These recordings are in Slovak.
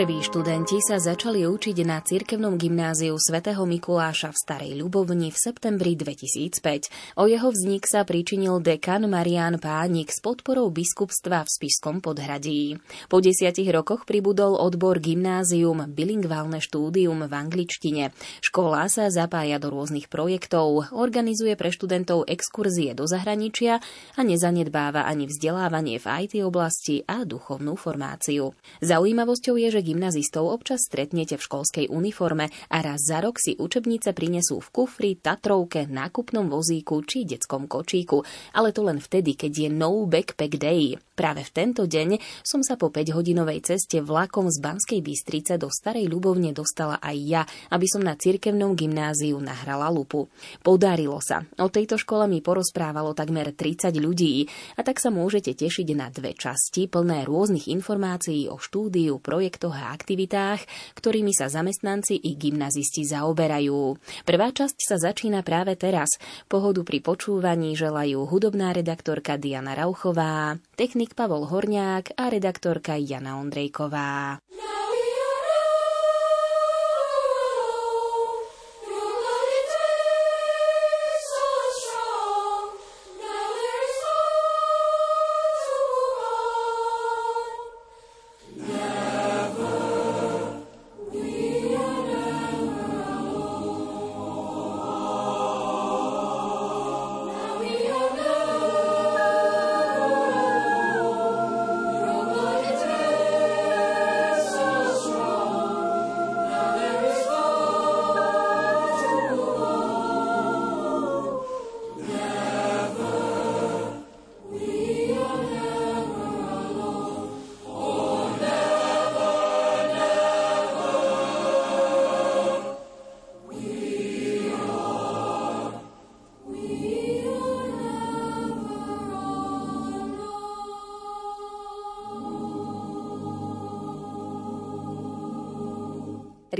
Prví študenti sa začali učiť na cirkevnom gymnáziu svätého Mikuláša v Starej Ľubovni v septembri 2005. O jeho vznik sa pričinil dekan Marian Pánik s podporou biskupstva v Spiskom podhradí. Po desiatich rokoch pribudol odbor gymnázium bilingválne štúdium v angličtine. Škola sa zapája do rôznych projektov, organizuje pre študentov exkurzie do zahraničia a nezanedbáva ani vzdelávanie v IT oblasti a duchovnú formáciu. Zaujímavosťou je, že gymnazistov občas stretnete v školskej uniforme a raz za rok si učebnice prinesú v kufri, tatrovke, nákupnom vozíku či detskom kočíku, ale to len vtedy, keď je no backpack day. Práve v tento deň som sa po 5-hodinovej ceste vlakom z Banskej Bystrice do Starej Ľubovne dostala aj ja, aby som na cirkevnom gymnáziu nahrala lupu. Podarilo sa. O tejto škole mi porozprávalo takmer 30 ľudí a tak sa môžete tešiť na dve časti plné rôznych informácií o štúdiu, projektoch a aktivitách, ktorými sa zamestnanci i gymnazisti zaoberajú. Prvá časť sa začína práve teraz. Pohodu pri počúvaní želajú hudobná redaktorka Diana Rauchová, technik Pavol Horniák a redaktorka Jana Ondrejková.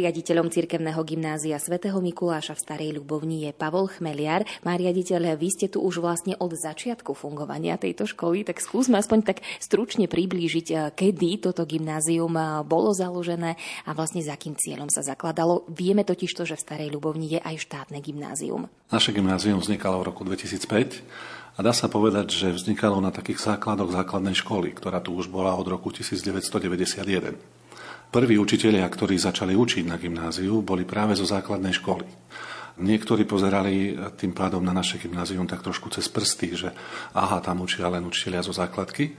Riaditeľom cirkevného gymnázia svätého Mikuláša v Starej Ľubovni je Pavol Chmeliar. Má riaditeľ, vy ste tu už vlastne od začiatku fungovania tejto školy, tak skúsme aspoň tak stručne priblížiť, eh, kedy toto gymnázium eh, bolo založené a vlastne za akým cieľom sa zakladalo. Vieme totiž to, že v Starej Ľubovni je aj štátne gymnázium. Naše gymnázium vznikalo v roku 2005 a dá sa povedať, že vznikalo na takých základoch základnej školy, ktorá tu už bola od roku 1991. Prví učitelia, ktorí začali učiť na gymnáziu, boli práve zo základnej školy. Niektorí pozerali tým pádom na naše gymnázium tak trošku cez prsty, že aha, tam učia len učiteľia zo základky.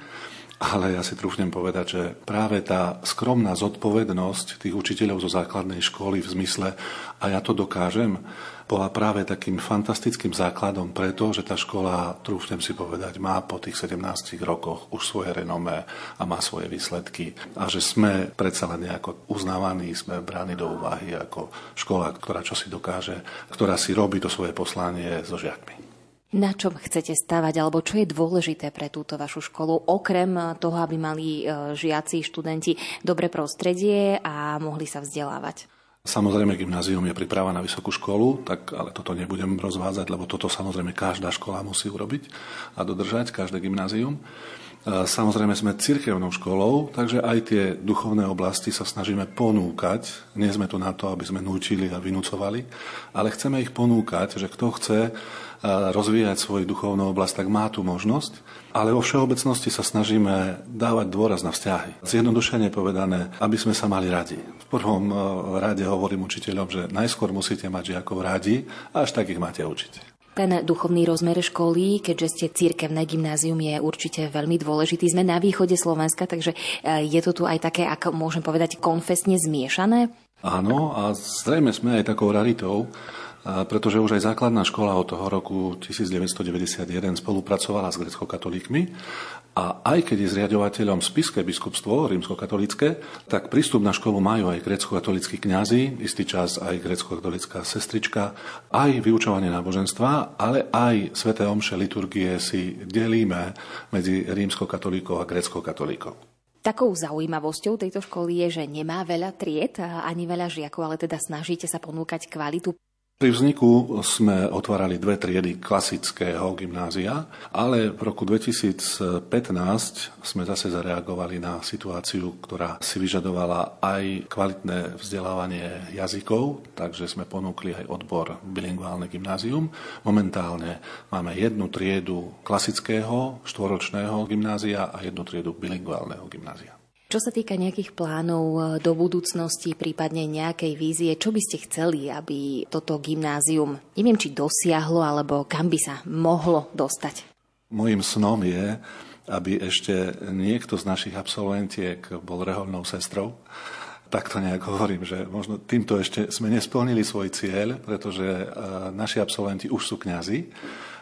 Ale ja si trúfnem povedať, že práve tá skromná zodpovednosť tých učiteľov zo základnej školy v zmysle a ja to dokážem, bola práve takým fantastickým základom preto, že tá škola, trúfnem si povedať, má po tých 17 rokoch už svoje renomé a má svoje výsledky a že sme predsa len nejako uznávaní, sme bráni do úvahy ako škola, ktorá čo si dokáže, ktorá si robí to svoje poslanie so žiakmi. Na čom chcete stavať, alebo čo je dôležité pre túto vašu školu, okrem toho, aby mali e, žiaci, študenti dobre prostredie a mohli sa vzdelávať? Samozrejme, gymnázium je príprava na vysokú školu, tak, ale toto nebudem rozvádzať, lebo toto samozrejme každá škola musí urobiť a dodržať, každé gymnázium. Samozrejme sme cirkevnou školou, takže aj tie duchovné oblasti sa snažíme ponúkať. Nie sme tu na to, aby sme núčili a vynúcovali, ale chceme ich ponúkať, že kto chce rozvíjať svoju duchovnú oblasť, tak má tu možnosť. Ale vo všeobecnosti sa snažíme dávať dôraz na vzťahy. Zjednodušene povedané, aby sme sa mali radi. V prvom rade hovorím učiteľom, že najskôr musíte mať žiakov radi, až tak ich máte učiť. Ten duchovný rozmer školy, keďže ste církevné gymnázium, je určite veľmi dôležitý. Sme na východe Slovenska, takže e, je to tu aj také, ako môžem povedať, konfesne zmiešané? Áno, a zrejme sme aj takou raritou, pretože už aj základná škola od toho roku 1991 spolupracovala s grecko-katolíkmi a aj keď je zriadovateľom spiské biskupstvo rímsko-katolické, tak prístup na školu majú aj grecko-katolíckí kňazi, istý čas aj grecko-katolická sestrička, aj vyučovanie náboženstva, ale aj sveté omše liturgie si delíme medzi rímsko-katolíkov a grecko-katolíkov. Takou zaujímavosťou tejto školy je, že nemá veľa tried ani veľa žiakov, ale teda snažíte sa ponúkať kvalitu Pri vzniku sme otvárali dve triedy klasického gymnázia, ale v roku 2015 sme zase zareagovali na situáciu, ktorá si vyžadovala aj kvalitné vzdelávanie jazykov, takže sme ponúkli aj odbor bilingválne gymnázium. Momentálne máme jednu triedu klasického štvoročného gymnázia a jednu triedu bilingválneho gymnázia. Čo sa týka nejakých plánov e, do budúcnosti, prípadne nejakej vízie, čo by ste chceli, aby toto gymnázium, neviem, či dosiahlo, alebo kam by sa mohlo dostať? Mojím snom je, aby ešte niekto z našich absolventiek bol reholnou sestrou. Tak to nejak hovorím, že možno týmto ešte sme nesplnili svoj cieľ, pretože e, naši absolventi už sú kňazi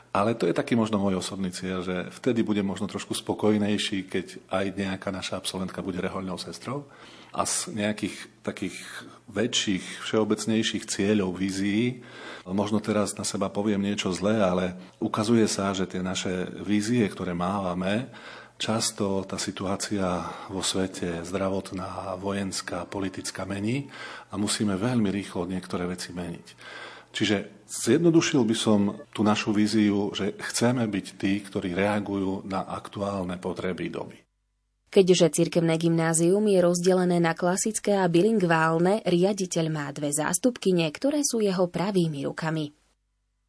ale to je taký možno môj osobný cieľ, že vtedy budem možno trošku spokojnejší, keď aj nejaká naša absolventka bude rehoľnou sestrou. A z nejakých takých väčších, všeobecnejších cieľov, vízií, možno teraz na seba poviem niečo zlé, ale ukazuje sa, že tie naše vízie, ktoré mávame, Často tá situácia vo svete zdravotná, vojenská, politická mení a musíme veľmi rýchlo niektoré veci meniť. Čiže zjednodušil by som tú našu víziu, že chceme byť tí, ktorí reagujú na aktuálne potreby doby. Keďže cirkevné gymnázium je rozdelené na klasické a bilingválne, riaditeľ má dve zástupkyne, ktoré sú jeho pravými rukami.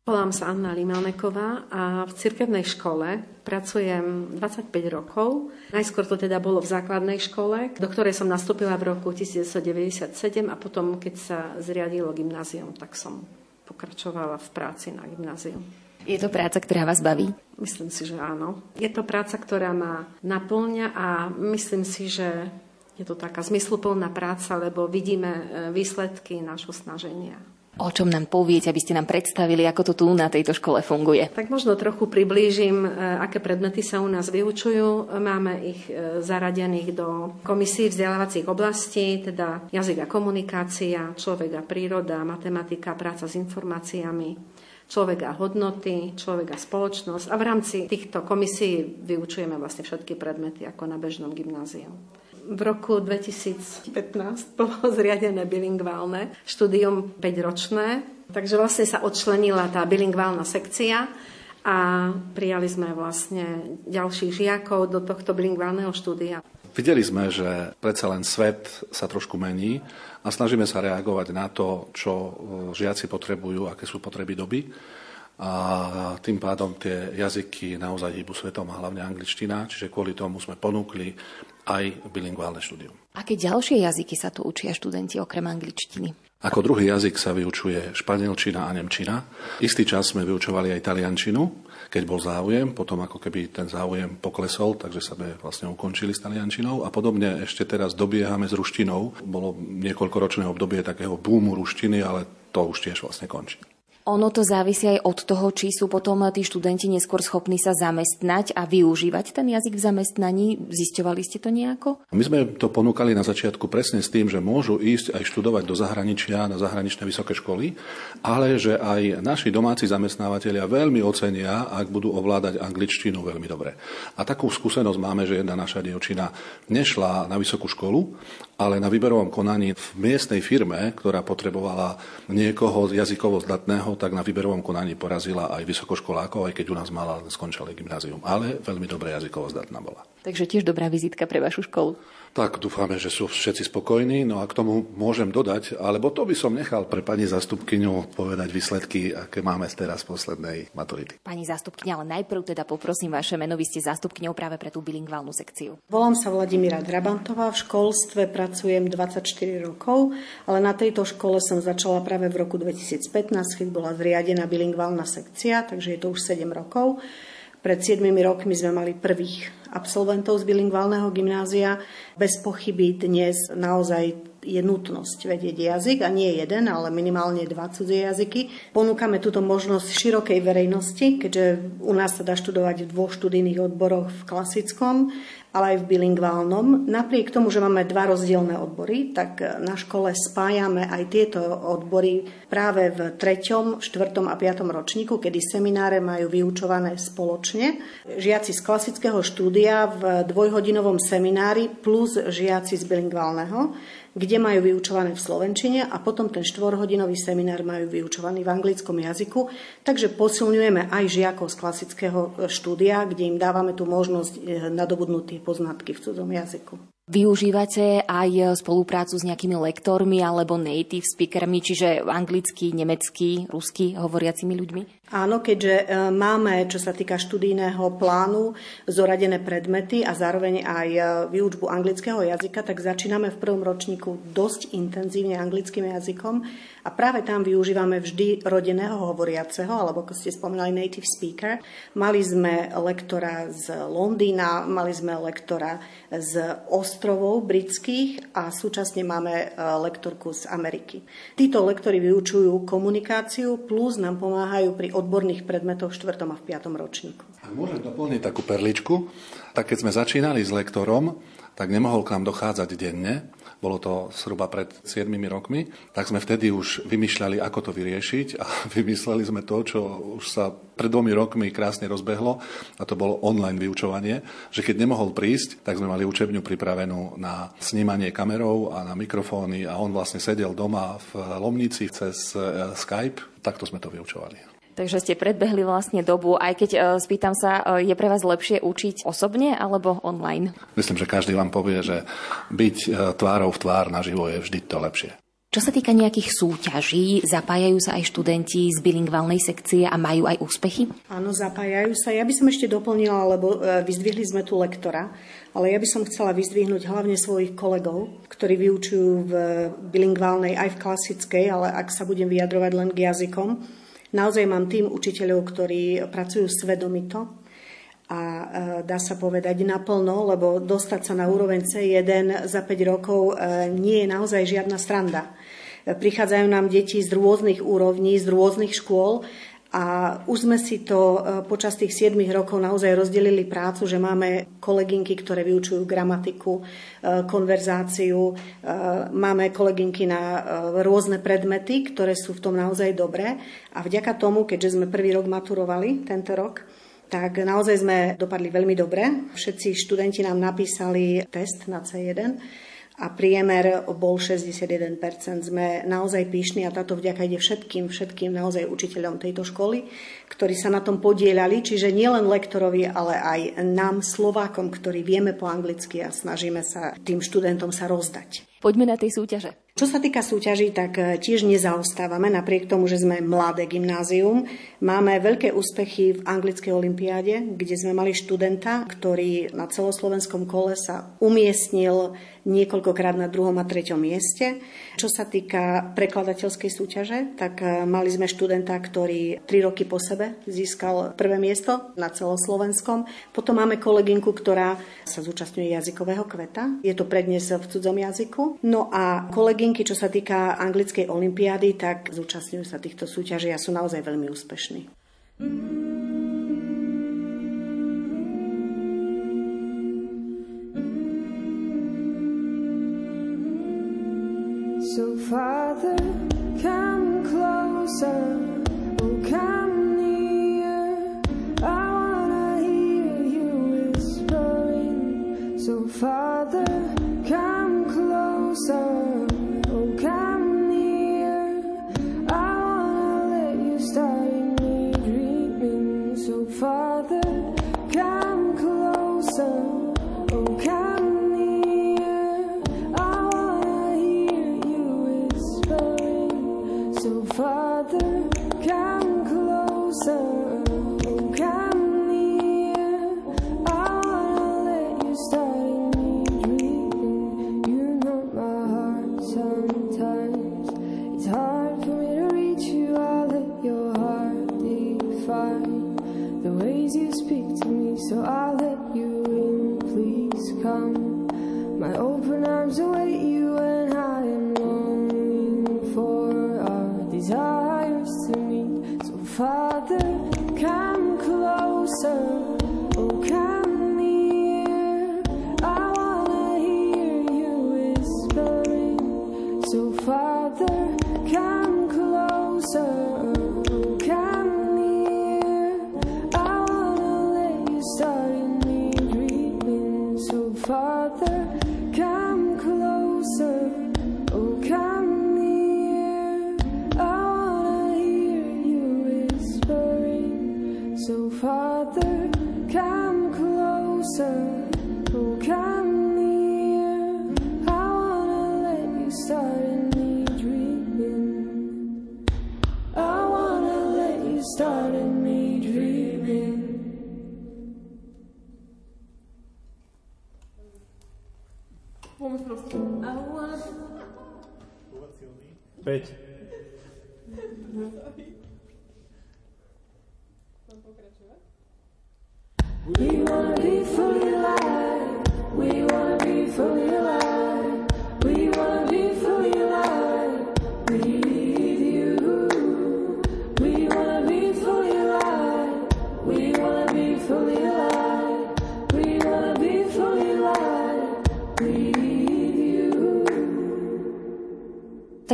Volám sa Anna Limaneková a v cirkevnej škole pracujem 25 rokov. Najskôr to teda bolo v základnej škole, do ktorej som nastúpila v roku 1997 a potom, keď sa zriadilo gymnázium, tak som pokračovala v práci na gymnáziu. Je to práca, ktorá vás baví? Myslím si, že áno. Je to práca, ktorá ma naplňa a myslím si, že je to taká zmysluplná práca, lebo vidíme e, výsledky nášho snaženia. O čom nám poviete, aby ste nám predstavili, ako to tu na tejto škole funguje? Tak možno trochu priblížim, e, aké predmety sa u nás vyučujú. Máme ich e, zaradených do komisí vzdelávacích oblastí, teda jazyk a komunikácia, človek a príroda, matematika, práca s informáciami, človek a hodnoty, človek a spoločnosť. A v rámci týchto komisí vyučujeme vlastne všetky predmety ako na bežnom gymnáziu v roku 2015 bolo zriadené bilingválne štúdium 5-ročné, takže vlastne sa odčlenila tá bilingválna sekcia a prijali sme vlastne ďalších žiakov do tohto bilingválneho štúdia. Videli sme, že predsa len svet sa trošku mení a snažíme sa reagovať na to, čo e, žiaci potrebujú, aké sú potreby doby. A tým pádom tie jazyky naozaj hýbu svetom a hlavne angličtina, čiže kvôli tomu sme ponúkli aj bilingválne štúdium. Aké ďalšie jazyky sa tu učia študenti okrem angličtiny? Ako druhý jazyk sa vyučuje španielčina a nemčina. Istý čas sme vyučovali aj taliančinu, keď bol záujem, potom ako keby ten záujem poklesol, takže sa sme vlastne ukončili s taliančinou a podobne ešte teraz dobiehame s ruštinou. Bolo niekoľkoročné obdobie takého búmu ruštiny, ale to už tiež vlastne končí. Ono to závisí aj od toho, či sú potom tí študenti neskôr schopní sa zamestnať a využívať ten jazyk v zamestnaní. Zisťovali ste to nejako? My sme to ponúkali na začiatku presne s tým, že môžu ísť aj študovať do zahraničia, na zahraničné vysoké školy, ale že aj naši domáci zamestnávateľia veľmi ocenia, ak budú ovládať angličtinu veľmi dobre. A takú skúsenosť máme, že jedna naša dievčina nešla na vysokú školu, ale na výberovom konaní v miestnej firme, ktorá potrebovala niekoho jazykovo zdatného, tak na výberovom konaní porazila aj vysokoškolákov, aj keď u nás mala skončili gymnázium. Ale veľmi dobre jazykovo zdatná bola. Takže tiež dobrá vizitka pre vašu školu. Tak dúfame, že sú všetci spokojní. No a k tomu môžem dodať, alebo to by som nechal pre pani zastupkyňu povedať výsledky, aké máme teraz poslednej maturity. Pani zastupkyňa, ale najprv teda poprosím vaše meno, vy ste zastupkyňou práve pre tú bilingválnu sekciu. Volám sa Vladimíra Drabantová, v školstve pracujem 24 rokov, ale na tejto škole som začala práve v roku 2015, keď bola zriadená bilingválna sekcia, takže je to už 7 rokov. Pred 7 rokmi sme mali prvých absolventov z bilingválneho gymnázia. Bez pochyby dnes naozaj je nutnosť vedieť jazyk a nie jeden, ale minimálne dva cudzie jazyky. Ponúkame túto možnosť širokej verejnosti, keďže u nás sa dá študovať v dvoch študijných odboroch v klasickom ale aj v bilingválnom. Napriek tomu, že máme dva rozdielne odbory, tak na škole spájame aj tieto odbory práve v treťom, štvrtom a piatom ročníku, kedy semináre majú vyučované spoločne. Žiaci z klasického štúdia v dvojhodinovom seminári plus žiaci z bilingválneho kde majú vyučované v slovenčine a potom ten štvorhodinový seminár majú vyučovaný v anglickom jazyku. Takže posilňujeme aj žiakov z klasického štúdia, kde im dávame tú možnosť eh, nadobudnúť tie poznatky v cudzom jazyku. Využívate aj spoluprácu s nejakými lektormi alebo native speakermi, čiže anglicky, nemecky, rusky hovoriacimi ľuďmi? Áno, keďže e, máme, čo sa týka študijného plánu, zoradené predmety a zároveň aj e, výučbu anglického jazyka, tak začíname v prvom ročníku dosť intenzívne anglickým jazykom a práve tam využívame vždy rodeného hovoriaceho, alebo ako ste spomínali native speaker. Mali sme lektora z Londýna, mali sme lektora z ostrovov britských a súčasne máme e, lektorku z Ameriky. Títo lektori vyučujú komunikáciu plus nám pomáhajú pri odborných predmetoch v 4. a v 5. ročníku. Ak môžem doplniť takú perličku, tak keď sme začínali s lektorom, tak nemohol k nám dochádzať denne, bolo to zhruba pred 7 rokmi, tak sme vtedy už vymýšľali, ako to vyriešiť a vymysleli sme to, čo už sa pred dvomi rokmi krásne rozbehlo a to bolo online vyučovanie, že keď nemohol prísť, tak sme mali učebňu pripravenú na snímanie kamerou a na mikrofóny a on vlastne sedel doma v Lomnici cez eh, Skype, takto sme to vyučovali. Takže ste predbehli vlastne dobu, aj keď uh, spýtam sa, uh, je pre vás lepšie učiť osobne alebo online? Myslím, že každý vám povie, že byť uh, tvárou v tvár naživo je vždy to lepšie. Čo sa týka nejakých súťaží, zapájajú sa aj študenti z bilingválnej sekcie a majú aj úspechy? Áno, zapájajú sa. Ja by som ešte doplnila, lebo vyzdvihli sme tu lektora, ale ja by som chcela vyzdvihnúť hlavne svojich kolegov, ktorí vyučujú v bilingválnej aj v klasickej, ale ak sa budem vyjadrovať len k jazykom, Naozaj mám tým učiteľov, ktorí pracujú svedomito a e, dá sa povedať naplno, lebo dostať sa na úroveň C1 za 5 rokov e, nie je naozaj žiadna stranda. E, prichádzajú nám deti z rôznych úrovní, z rôznych škôl a už sme si to e, počas tých 7 rokov naozaj rozdelili prácu, že máme kolegynky, ktoré vyučujú gramatiku, e, konverzáciu, e, máme kolegynky na rôzne predmety, ktoré sú v tom naozaj dobré. A vďaka tomu, keďže sme prvý rok maturovali tento rok, tak naozaj sme dopadli veľmi dobre. Všetci študenti nám napísali test na C1 a priemer bol 61%. Sme naozaj píšni a táto vďaka ide všetkým, všetkým naozaj učiteľom tejto školy, ktorí sa na tom podielali, čiže nielen lektorovi, ale aj nám, Slovákom, ktorí vieme po anglicky a snažíme sa tým študentom sa rozdať. Poďme na tej súťaže. Čo sa týka súťaží, tak e, tiež nezaostávame, napriek tomu, že sme mladé gymnázium. Máme veľké úspechy v anglickej olimpiáde, kde sme mali študenta, ktorý na celoslovenskom kole sa umiestnil niekoľkokrát na druhom a treťom mieste. Čo sa týka prekladateľskej súťaže, tak e, mali sme študenta, ktorý tri roky po sebe získal prvé miesto na celoslovenskom. Potom máme kolegynku, ktorá sa zúčastňuje jazykového kveta. Je to prednes v cudzom jazyku. No a kolegynky, čo sa týka anglickej olimpiády, tak zúčastňujú sa týchto súťaží a sú naozaj veľmi úspešní. So, Father, come closer. Oh. So, Father, closer. Father, come closer. Oh, come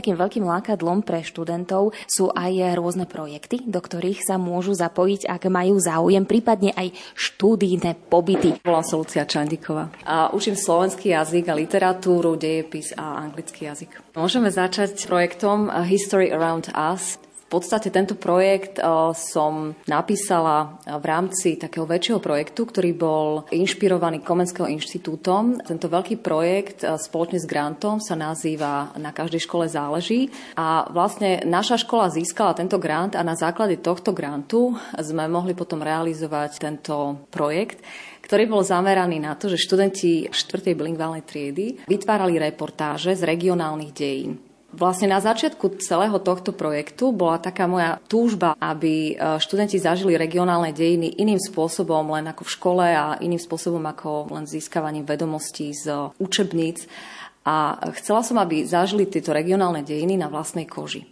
Takým veľkým lákadlom pre študentov sú aj rôzne projekty, do ktorých sa môžu zapojiť, ak majú záujem, prípadne aj štúdijné pobyty. Volám sa Lucia Čandíková a učím slovenský jazyk a literatúru, dejepis a anglický jazyk. Môžeme začať projektom History Around Us. V podstate tento projekt uh, som napísala uh, v rámci takého väčšieho projektu, ktorý bol inšpirovaný Komenského inštitútom. Tento veľký projekt uh, spoločne s grantom sa nazýva Na každej škole záleží. A vlastne naša škola získala tento grant a na základe tohto grantu sme mohli potom realizovať tento projekt ktorý bol zameraný na to, že študenti 4. bilingválnej triedy vytvárali reportáže z regionálnych dejín. Vlastne na začiatku celého tohto projektu bola taká moja túžba, aby e, študenti zažili regionálne dejiny iným spôsobom, len ako v škole a iným spôsobom ako len získavaním vedomostí z učebníc. A chcela som, aby zažili tieto regionálne dejiny na vlastnej koži.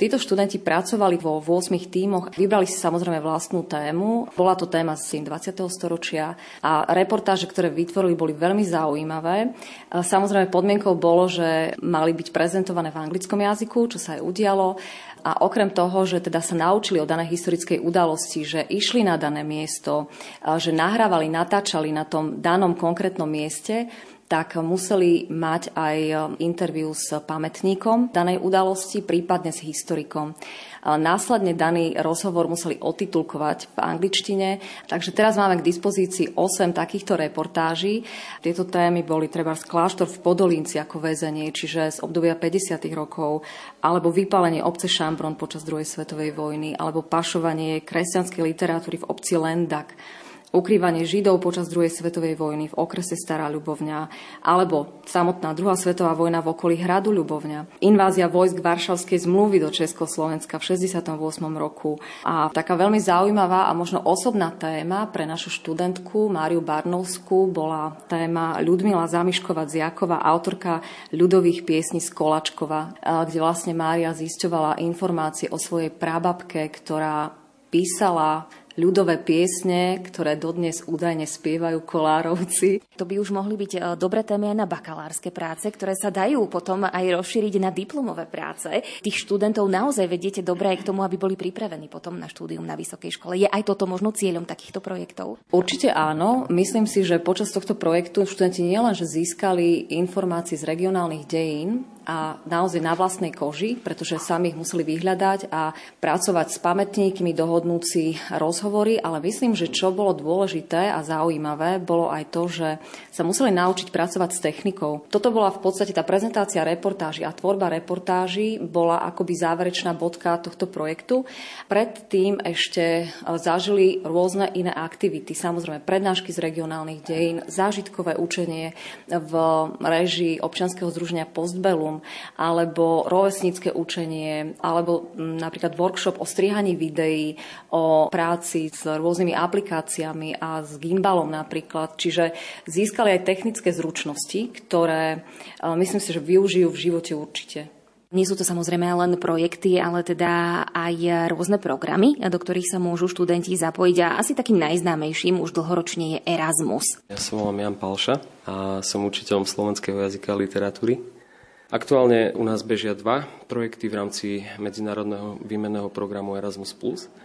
Títo študenti pracovali vo 8 tímoch, vybrali si samozrejme vlastnú tému. Bola to téma z 20. storočia a reportáže, ktoré vytvorili, boli veľmi zaujímavé. Samozrejme podmienkou bolo, že mali byť prezentované v anglickom jazyku, čo sa aj udialo. A okrem toho, že teda sa naučili o danej historickej udalosti, že išli na dané miesto, že nahrávali, natáčali na tom danom konkrétnom mieste, tak museli mať aj interviu s pamätníkom danej udalosti, prípadne s historikom. Následne daný rozhovor museli otitulkovať v angličtine, takže teraz máme k dispozícii 8 takýchto reportáží. Tieto témy boli treba z kláštor v Podolínci ako väzenie, čiže z obdobia 50. rokov, alebo vypálenie obce Šambron počas druhej svetovej vojny, alebo pašovanie kresťanskej literatúry v obci Lendak ukrývanie Židov počas druhej svetovej vojny v okrese Stará Ľubovňa, alebo samotná druhá svetová vojna v okolí hradu Ľubovňa, invázia vojsk Varšavskej zmluvy do Československa v 68. roku a taká veľmi zaujímavá a možno osobná téma pre našu študentku Máriu Barnovskú bola téma Ľudmila Zamiškova Ziakova, autorka ľudových piesní z Kolačkova, kde vlastne Mária zisťovala informácie o svojej prababke, ktorá písala ľudové piesne, ktoré dodnes údajne spievajú kolárovci. To by už mohli byť e, dobré témy aj na bakalárske práce, ktoré sa dajú potom aj rozšíriť na diplomové práce. Tých študentov naozaj vediete dobre aj k tomu, aby boli pripravení potom na štúdium na vysokej škole. Je aj toto možno cieľom takýchto projektov? Určite áno. Myslím si, že počas tohto projektu študenti nielenže získali informácie z regionálnych dejín, a naozaj na vlastnej koži, pretože sami ich museli vyhľadať a pracovať s pamätníkmi, dohodnúť si rozhovory, ale myslím, že čo bolo dôležité a zaujímavé, bolo aj to, že sa museli naučiť pracovať s technikou. Toto bola v podstate tá prezentácia reportáží a tvorba reportáží bola akoby záverečná bodka tohto projektu. Predtým ešte zažili rôzne iné aktivity, samozrejme prednášky z regionálnych dejín, zážitkové učenie v režii občianskeho združenia Postbellum, alebo rovesnícke učenie, alebo mm, napríklad workshop o strihaní videí, o práci s rôznymi aplikáciami a s gimbalom napríklad. Čiže získali aj technické zručnosti, ktoré myslím si, že využijú v živote určite. Nie sú to samozrejme len projekty, ale teda aj rôzne programy, do ktorých sa môžu študenti zapojiť a asi takým najznámejším už dlhoročne je Erasmus. Ja som volám Jan Palša a som učiteľom slovenského jazyka a literatúry Aktuálne u nás bežia dva projekty v rámci medzinárodného výmenného programu Erasmus+.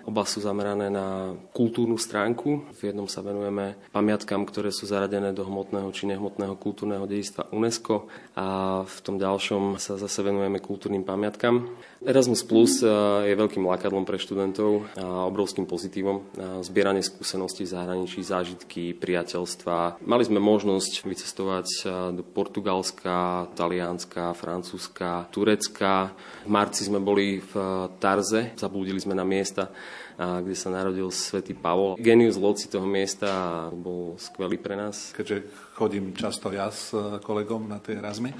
Oba sú zamerané na kultúrnu stránku. V jednom sa venujeme pamiatkám, ktoré sú zaradené do hmotného či nehmotného kultúrneho dedistva UNESCO a v tom ďalšom sa zase venujeme kultúrnym pamiatkám. Erasmus Plus je veľkým lákadlom pre študentov a obrovským pozitívom. Zbieranie skúseností v zahraničí, zážitky, priateľstva. Mali sme možnosť vycestovať do Portugalska, Talianska, Francúzska, Turecka. V marci sme boli v Tarze, zablúdili sme na miesta, kde sa narodil svätý Pavol. Genius loci toho miesta bol skvelý pre nás. Keďže chodím často ja s kolegom na tie Erasmy,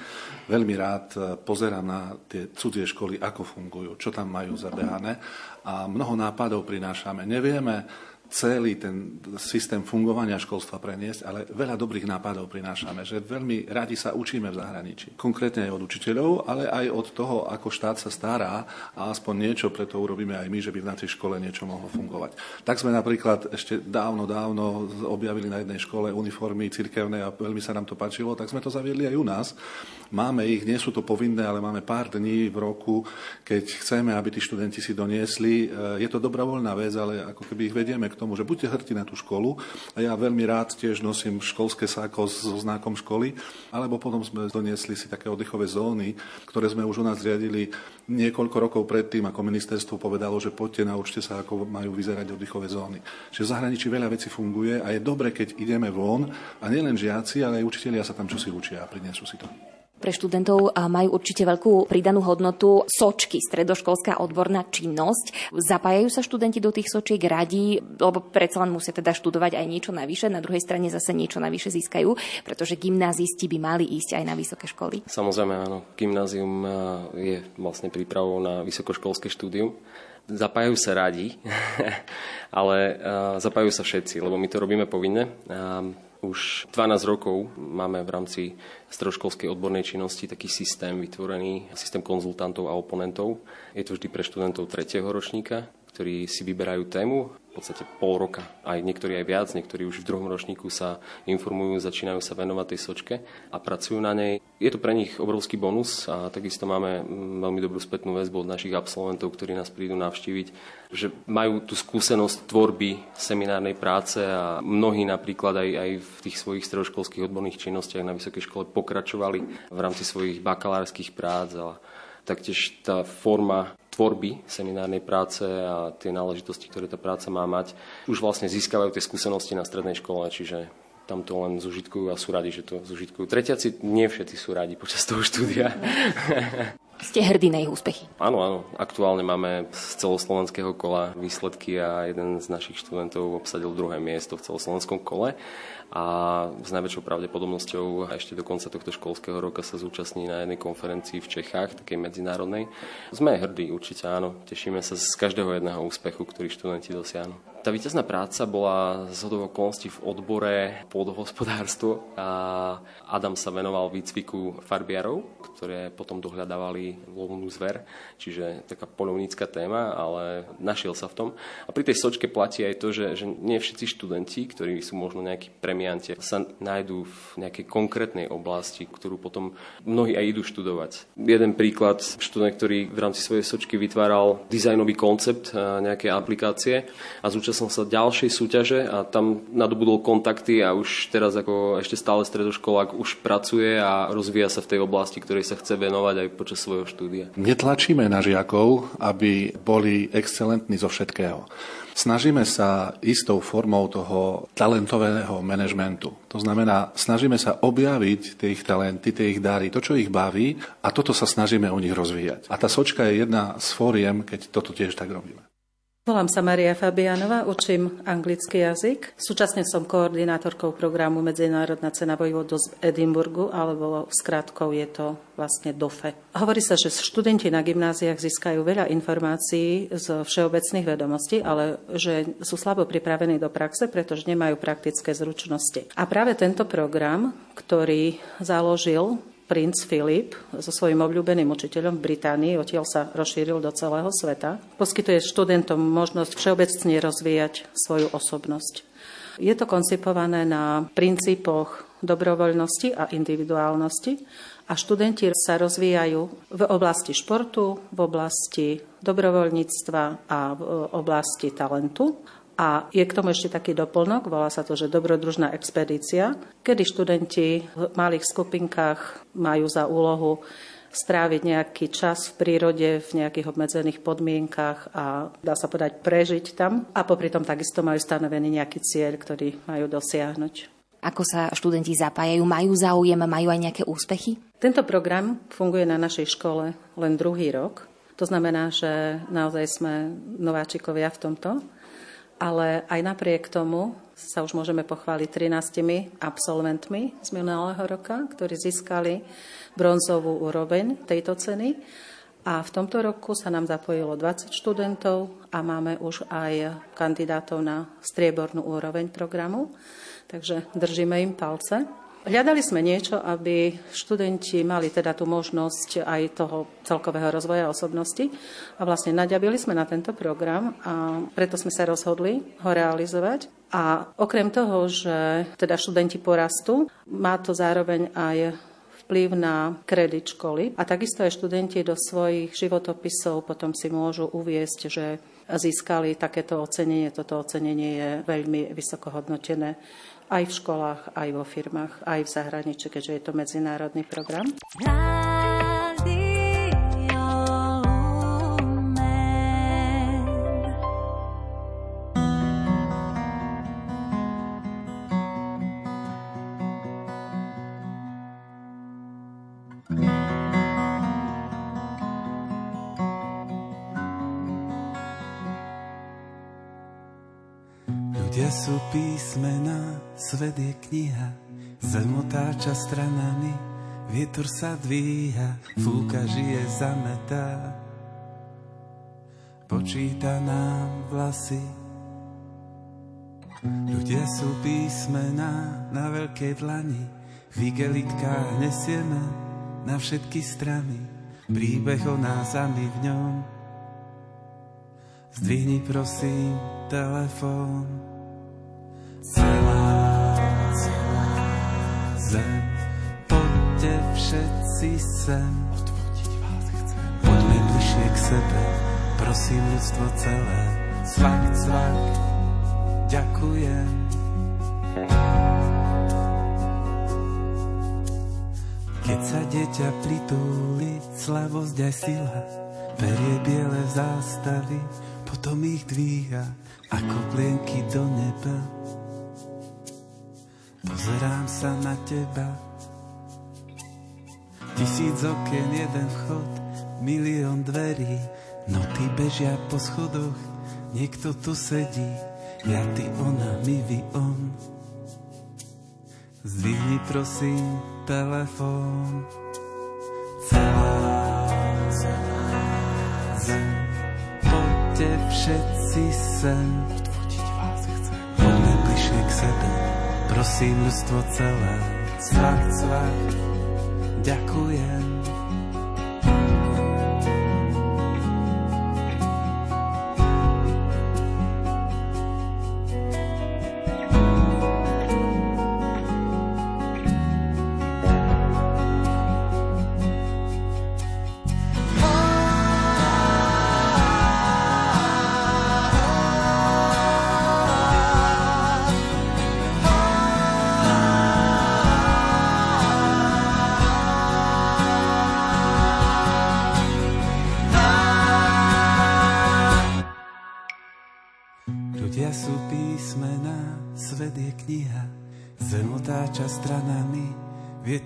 veľmi rád pozerám na tie cudzie školy, ako fungujú, čo tam majú zabehané a mnoho nápadov prinášame. Nevieme, celý ten systém fungovania školstva preniesť, ale veľa dobrých nápadov prinášame, že veľmi radi sa učíme v zahraničí. Konkrétne aj od učiteľov, ale aj od toho, ako štát sa stará a aspoň niečo pre to urobíme aj my, že by v našej škole niečo mohlo fungovať. Tak sme napríklad ešte dávno, dávno objavili na jednej škole uniformy cirkevné a veľmi sa nám to páčilo, tak sme to zaviedli aj u nás. Máme ich, nie sú to povinné, ale máme pár dní v roku, keď chceme, aby tí študenti si doniesli. Je to dobrovoľná vec, ale ako keby ich vedieme tomu, že buďte hrdí na tú školu. A ja veľmi rád tiež nosím školské sáko so znakom školy, alebo potom sme doniesli si také oddychové zóny, ktoré sme už u nás zriadili niekoľko rokov predtým, ako ministerstvo povedalo, že poďte, naučte sa, ako majú vyzerať oddychové zóny. Čiže v zahraničí veľa vecí funguje a je dobre, keď ideme von a nielen žiaci, ale aj učitelia sa tam čosi učia a prinesú si to. Pre študentov majú určite veľkú pridanú hodnotu sočky, stredoškolská odborná činnosť. Zapájajú sa študenti do tých sočiek radi, lebo predsa len musia teda študovať aj niečo navyše, na druhej strane zase niečo navyše získajú, pretože gymnázisti by mali ísť aj na vysoké školy. Samozrejme áno, gymnázium je vlastne prípravou na vysokoškolské štúdium zapájajú sa radi, ale zapájajú sa všetci, lebo my to robíme povinne. Už 12 rokov máme v rámci stredoškolskej odbornej činnosti taký systém vytvorený, systém konzultantov a oponentov. Je to vždy pre študentov tretieho ročníka, ktorí si vyberajú tému, v podstate pol roka, aj niektorí aj viac, niektorí už v druhom ročníku sa informujú, začínajú sa venovať tej sočke a pracujú na nej. Je to pre nich obrovský bonus a takisto máme veľmi dobrú spätnú väzbu od našich absolventov, ktorí nás prídu navštíviť, že majú tú skúsenosť tvorby seminárnej práce a mnohí napríklad aj, aj v tých svojich stredoškolských odborných činnostiach na vysokej škole pokračovali v rámci svojich bakalárskych prác a taktiež tá forma tvorby seminárnej práce a tie náležitosti, ktoré tá práca má mať, už vlastne získavajú tie skúsenosti na strednej škole, čiže tam to len zužitkujú a sú radi, že to zužitkujú. Tretiaci nie všetci sú radi počas toho štúdia. Ste hrdí na ich úspechy. Áno, áno. Aktuálne máme z celoslovenského kola výsledky a jeden z našich študentov obsadil druhé miesto v celoslovenskom kole a s najväčšou pravdepodobnosťou ešte do konca tohto školského roka sa zúčastní na jednej konferencii v Čechách, takej medzinárodnej. Sme hrdí, určite áno. Tešíme sa z každého jedného úspechu, ktorý študenti dosiahnu. Tá víťazná práca bola z okolností v odbore pôdohospodárstvo a Adam sa venoval výcviku farbiarov, ktoré potom dohľadávali lovnú zver, čiže taká polovnícka téma, ale našiel sa v tom. A pri tej sočke platí aj to, že, že nie všetci študenti, ktorí sú možno nejakí premianti, sa nájdú v nejakej konkrétnej oblasti, ktorú potom mnohí aj idú študovať. Jeden príklad, študent, ktorý v rámci svojej sočky vytváral dizajnový koncept nejakej aplikácie a zúčastnil som sa ďalšej súťaže a tam nadobudol kontakty a už teraz ako ešte stále stredoškolák už pracuje a rozvíja sa v tej oblasti, ktorej sa chce venovať aj počas svojho štúdia. Netlačíme na žiakov, aby boli excelentní zo všetkého. Snažíme sa istou formou toho talentového manažmentu. To znamená, snažíme sa objaviť tie ich talenty, tie ich dary, to, čo ich baví a toto sa snažíme u nich rozvíjať. A tá sočka je jedna z fóriem, keď toto tiež tak robíme. Volám sa Maria Fabianova, učím anglický jazyk. Súčasne som koordinátorkou programu Medzinárodná cena vojvodu z Edimburgu, alebo skrátkou je to vlastne DOFE. Hovorí sa, že študenti na gymnáziách získajú veľa informácií z všeobecných vedomostí, ale že sú slabo pripravení do praxe, pretože nemajú praktické zručnosti. A práve tento program, ktorý založil princ Filip so svojím obľúbeným učiteľom v Británii, odtiaľ sa rozšíril do celého sveta, poskytuje študentom možnosť všeobecne rozvíjať svoju osobnosť. Je to koncipované na princípoch dobrovoľnosti a individuálnosti a študenti sa rozvíjajú v oblasti športu, v oblasti dobrovoľníctva a v oblasti talentu. A je k tomu ešte taký doplnok, volá sa to, že dobrodružná expedícia, kedy študenti v malých skupinkách majú za úlohu stráviť nejaký čas v prírode v nejakých obmedzených podmienkach a dá sa povedať prežiť tam. A popri tom takisto majú stanovený nejaký cieľ, ktorý majú dosiahnuť. Ako sa študenti zapájajú? Majú záujem? Majú aj nejaké úspechy? Tento program funguje na našej škole len druhý rok. To znamená, že naozaj sme nováčikovia v tomto. Ale aj napriek tomu sa už môžeme pochváliť 13 absolventmi z minulého roka, ktorí získali bronzovú úroveň tejto ceny. A v tomto roku sa nám zapojilo 20 študentov a máme už aj kandidátov na striebornú úroveň programu, takže držíme im palce. Hľadali sme niečo, aby študenti mali teda tú možnosť aj toho celkového rozvoja osobnosti a vlastne naďabili sme na tento program a preto sme sa rozhodli ho realizovať. A okrem toho, že teda študenti porastú, má to zároveň aj vplyv na kredit školy a takisto aj študenti do svojich životopisov potom si môžu uviesť, že získali takéto ocenenie. Toto ocenenie je veľmi vysoko hodnotené aj v školách, aj vo firmách, aj v zahraničí, keďže je to medzinárodný program. Ľudia svet je kniha, zem otáča stranami, vietor sa dvíha, fúka žije zametá. Počíta nám vlasy. Ľudia sú písmena na veľkej dlani, v igelitkách nesieme na všetky strany, príbeh o nás a my v ňom. Zdvihni prosím telefón. Celá zem, poďte všetci sem. Odvodiť vás chcem. Poďme bližšie k sebe, prosím ľudstvo celé. Cvak, cvak, ďakujem. Keď sa dieťa pritúli, slavosť aj sila, berie biele zástavy, potom ich dvíha ako plienky do neba. Pozerám sa na teba, tisíc okien, jeden vchod, milión dverí, noty bežia po schodoch, niekto tu sedí, ja, ty, ona, my, vy, on. Zdvihni prosím telefón. Celá, celá zem, poďte všetci sem. Odvodiť vás chcem. Poďme bližšie k sebe, prosím ľudstvo celé. Cvak, cvak, ďakujem.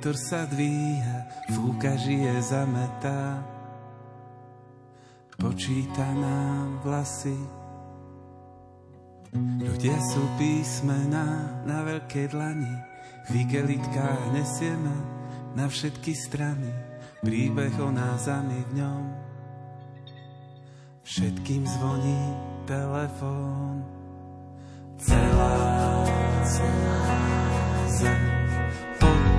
Vietor sa dvíha, fúka žije zametá. Počíta nám vlasy. Ľudia sú písmená na veľkej dlani, v igelitkách nesieme na všetky strany, príbeh o nás a my v ňom. Všetkým zvoní telefón. Celá, celá zem,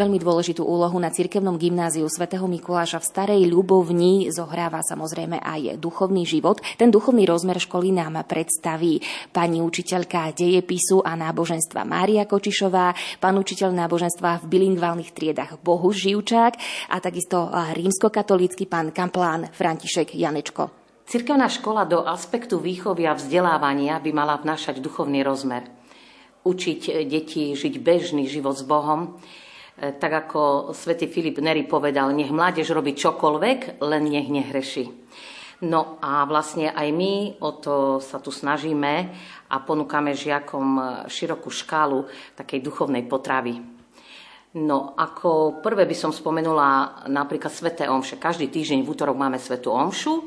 Veľmi dôležitú úlohu na cirkevnom gymnáziu svätého Mikuláša v Starej Ľubovni zohráva samozrejme aj duchovný život. Ten duchovný rozmer školy nám predstaví pani učiteľka dejepisu a náboženstva Mária Kočišová, pán učiteľ náboženstva v bilingválnych triedach Bohuž Živčák a takisto rímskokatolícky pán kamplán František Janečko. Cirkevná škola do aspektu výchovy a vzdelávania by mala vnášať duchovný rozmer. Učiť deti žiť bežný život s Bohom, tak ako svätý Filip Neri povedal, nech mládež robí čokoľvek, len nech nehreší. No a vlastne aj my o to sa tu snažíme a ponúkame žiakom širokú škálu takej duchovnej potravy. No ako prvé by som spomenula napríklad Sveté Omše. Každý týždeň v útorok máme Svetú Omšu,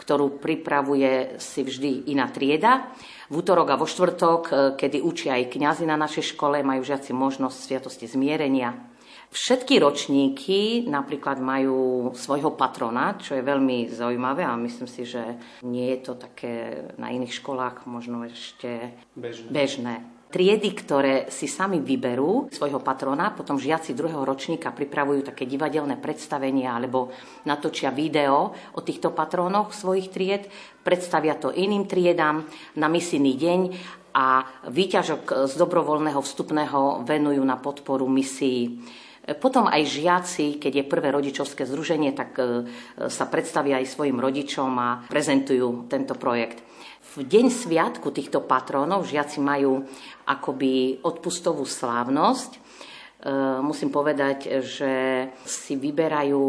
ktorú pripravuje si vždy iná trieda. V útorok a vo štvrtok, kedy učia aj kňazi na našej škole, majú žiaci možnosť sviatosti zmierenia. Všetky ročníky napríklad majú svojho patrona, čo je veľmi zaujímavé a myslím si, že nie je to také na iných školách možno ešte bežné. bežné. Triedy, ktoré si sami vyberú svojho patrona, potom žiaci druhého ročníka pripravujú také divadelné predstavenia alebo natočia video o týchto patrónoch svojich tried, predstavia to iným triedám na misijný deň a výťažok z dobrovoľného vstupného venujú na podporu misií. Potom aj žiaci, keď je prvé rodičovské združenie, tak e, sa predstavia aj svojim rodičom a prezentujú tento projekt. V deň sviatku týchto patrónov žiaci majú akoby odpustovú slávnosť. E, musím povedať, že si vyberajú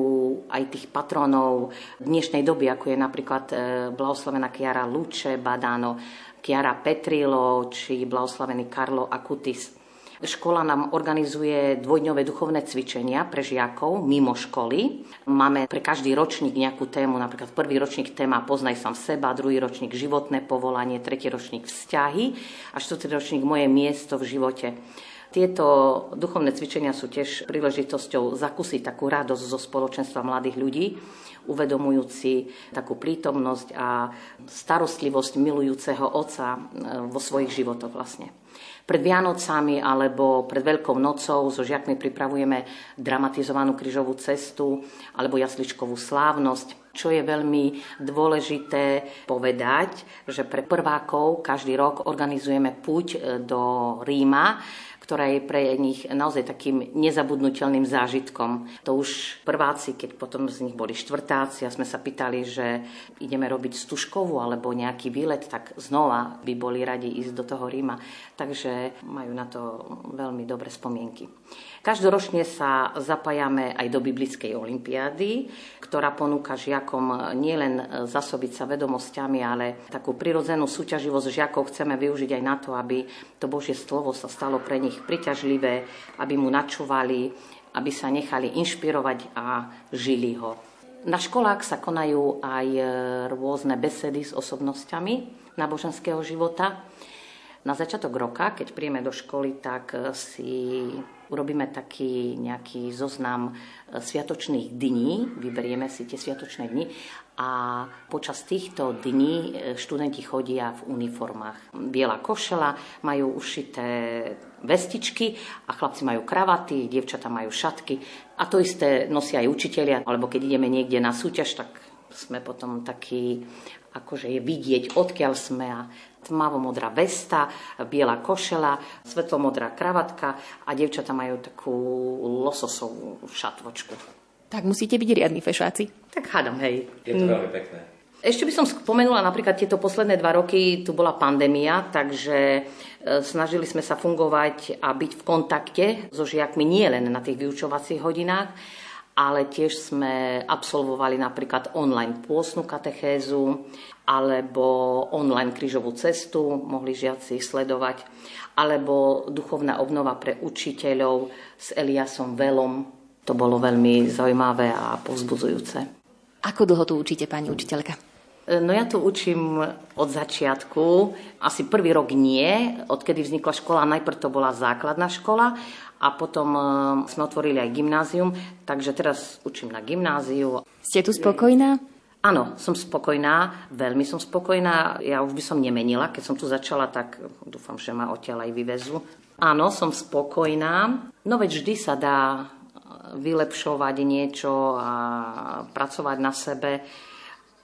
aj tých patrónov dnešnej doby, ako je napríklad e, blahoslavená Chiara Luce Badano, Chiara Petrilo či blahoslavený Carlo Acutis. Škola nám organizuje dvojdňové duchovné cvičenia pre žiakov mimo školy. Máme pre každý ročník nejakú tému, napríklad prvý ročník téma Poznaj sám seba, druhý ročník životné povolanie, tretí ročník vzťahy a štvrtý ročník moje miesto v živote. Tieto duchovné cvičenia sú tiež príležitosťou zakúsiť takú radosť zo spoločenstva mladých ľudí, uvedomujúci takú prítomnosť a starostlivosť milujúceho otca vo svojich životoch vlastne. Pred Vianocami alebo pred Veľkou nocou. So žiakmi pripravujeme dramatizovanú krížovú cestu alebo jasličkovú slávnosť, čo je veľmi dôležité povedať, že pre prvákov každý rok organizujeme púť do Ríma, ktorá je pre nich naozaj takým nezabudnutelným zážitkom. To už prváci, keď potom z nich boli štvrtáci a sme sa pýtali, že ideme robiť stužkovú alebo nejaký výlet, tak znova by boli radi ísť do toho Ríma. Takže majú na to veľmi dobré spomienky. Každoročne sa zapájame aj do Biblickej olimpiády, ktorá ponúka žiakom nielen zasobiť sa vedomosťami, ale takú prirodzenú súťaživosť žiakov chceme využiť aj na to, aby to Božie slovo sa stalo pre nich priťažlivé, aby mu načúvali, aby sa nechali inšpirovať a žili ho. Na školách sa konajú aj rôzne besedy s osobnosťami náboženského života. Na začiatok roka, keď príjeme do školy, tak si urobíme taký nejaký zoznam e, sviatočných dní, vyberieme si tie sviatočné dni. A počas týchto dní e, študenti chodia v uniformách. Biela košela, majú ušité vestičky a chlapci majú kravaty, dievčatá majú šatky. A to isté nosia aj učitelia, alebo keď ideme niekde na súťaž, tak sme potom takí, akože je vidieť, odkiaľ sme a tmavo-modrá vesta, biela košela, svetlomodrá kravatka a dievčata majú takú lososovú šatvočku. Tak musíte byť riadni fešáci. Tak hádam, hej. Je to veľmi pekné. Ešte by som spomenula napríklad tieto posledné dva roky, tu bola pandémia, takže e, snažili sme sa fungovať a byť v kontakte so žiakmi nie len na tých vyučovacích hodinách, ale tiež sme absolvovali napríklad online pôsnu katechézu alebo online krížovú cestu, mohli žiaci sledovať, alebo duchovná obnova pre učiteľov s Eliasom Velom. To bolo veľmi zaujímavé a povzbudzujúce. Ako dlho tu učíte, pani učiteľka? No ja tu učím od začiatku, asi prvý rok nie, odkedy vznikla škola, najprv to bola základná škola a potom e, sme otvorili aj gymnázium, takže teraz učím na gymnáziu. Ste tu spokojná? Áno, som spokojná, veľmi som spokojná. Ja už by som nemenila, keď som tu začala, tak dúfam, že ma odtiaľ aj vyvezú. Áno, som spokojná. No veď vždy sa dá vylepšovať niečo a pracovať na sebe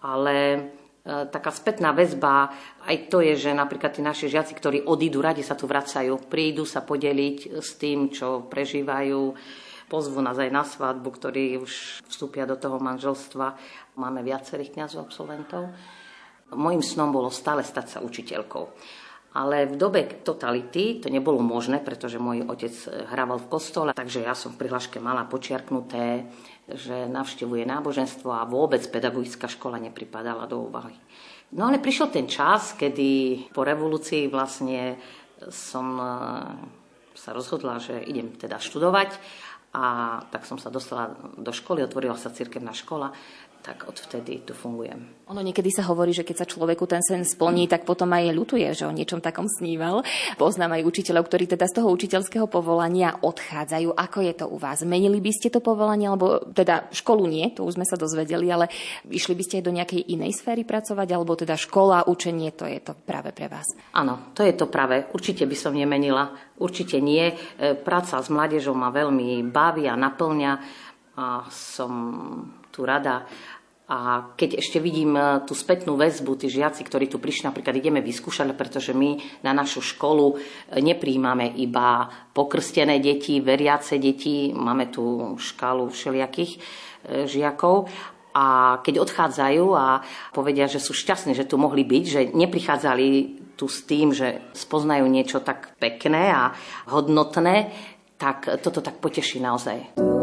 ale e, taká spätná väzba, aj to je, že napríklad tí naši žiaci, ktorí odídu, radi sa tu vracajú, prídu sa podeliť s tým, čo prežívajú, pozvu nás aj na svadbu, ktorí už vstúpia do toho manželstva. Máme viacerých kňazov absolventov. Mojím snom bolo stále stať sa učiteľkou. Ale v dobe totality to nebolo možné, pretože môj otec hrával v kostole, takže ja som v prihláške mala počiarknuté že navštevuje náboženstvo a vôbec pedagogická škola nepripadala do úvahy. No ale prišiel ten čas, kedy po revolúcii vlastne som e, sa rozhodla, že idem teda študovať a tak som sa dostala do školy, otvorila sa cirkevná škola tak odvtedy tu fungujem. Ono niekedy sa hovorí, že keď sa človeku ten sen splní, tak potom aj ľutuje, že o niečom takom sníval. Poznám aj učiteľov, ktorí teda z toho učiteľského povolania odchádzajú. Ako je to u vás? Menili by ste to povolanie, alebo teda školu nie, to už sme sa dozvedeli, ale išli by ste aj do nejakej inej sféry pracovať, alebo teda škola, učenie, to je to práve pre vás? Áno, to je to práve. Určite by som nemenila. Určite nie. E, práca s mládežou ma veľmi baví a naplňa a som tu rada a keď ešte vidím e, tú spätnú väzbu, tí žiaci, ktorí tu prišli, napríklad ideme vyskúšať, pretože my na našu školu e, nepríjmame iba pokrstené deti, veriace deti, máme tu škálu všelijakých e, žiakov a keď odchádzajú a povedia, že sú šťastní, že tu mohli byť, že neprichádzali tu s tým, že spoznajú niečo tak pekné a hodnotné, tak toto tak poteší naozaj.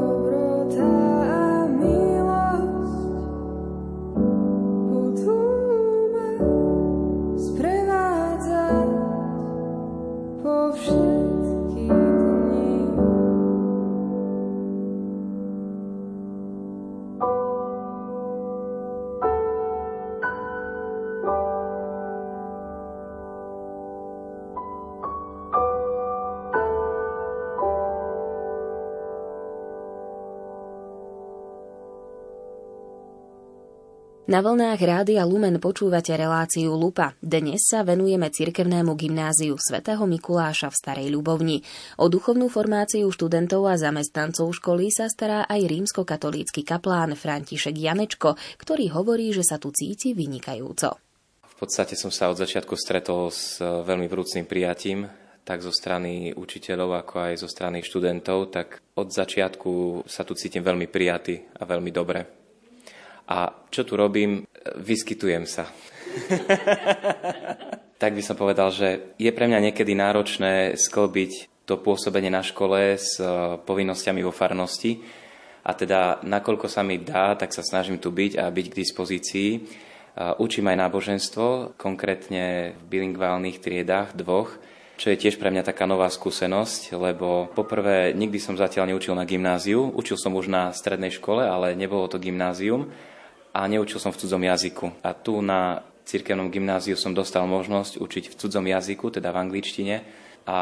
Na vlnách Rádia Lumen počúvate reláciu Lupa. Dnes sa venujeme cirkevnému gymnáziu svätého Mikuláša v Starej Ľubovni. O duchovnú formáciu študentov a zamestnancov školy sa stará aj rímskokatolícky kaplán František Janečko, ktorý hovorí, že sa tu cíti vynikajúco. V podstate som sa od začiatku stretol s veľmi vrúcným prijatím tak zo strany učiteľov, ako aj zo strany študentov, tak od začiatku sa tu cítim veľmi prijatý a veľmi dobre. A čo tu robím? Vyskytujem sa. tak by som povedal, že je pre mňa niekedy náročné sklbiť to pôsobenie na škole s e, povinnosťami vo farnosti. A teda, nakoľko sa mi dá, tak sa snažím tu byť a byť k dispozícii. E, učím aj náboženstvo, konkrétne v bilingválnych triedách dvoch, čo je tiež pre mňa taká nová skúsenosť, lebo poprvé nikdy som zatiaľ neučil na gymnáziu, učil som už na strednej škole, ale nebolo to gymnázium a neučil som v cudzom jazyku. A tu na cirkevnom gymnáziu som dostal možnosť učiť v cudzom jazyku, teda v angličtine a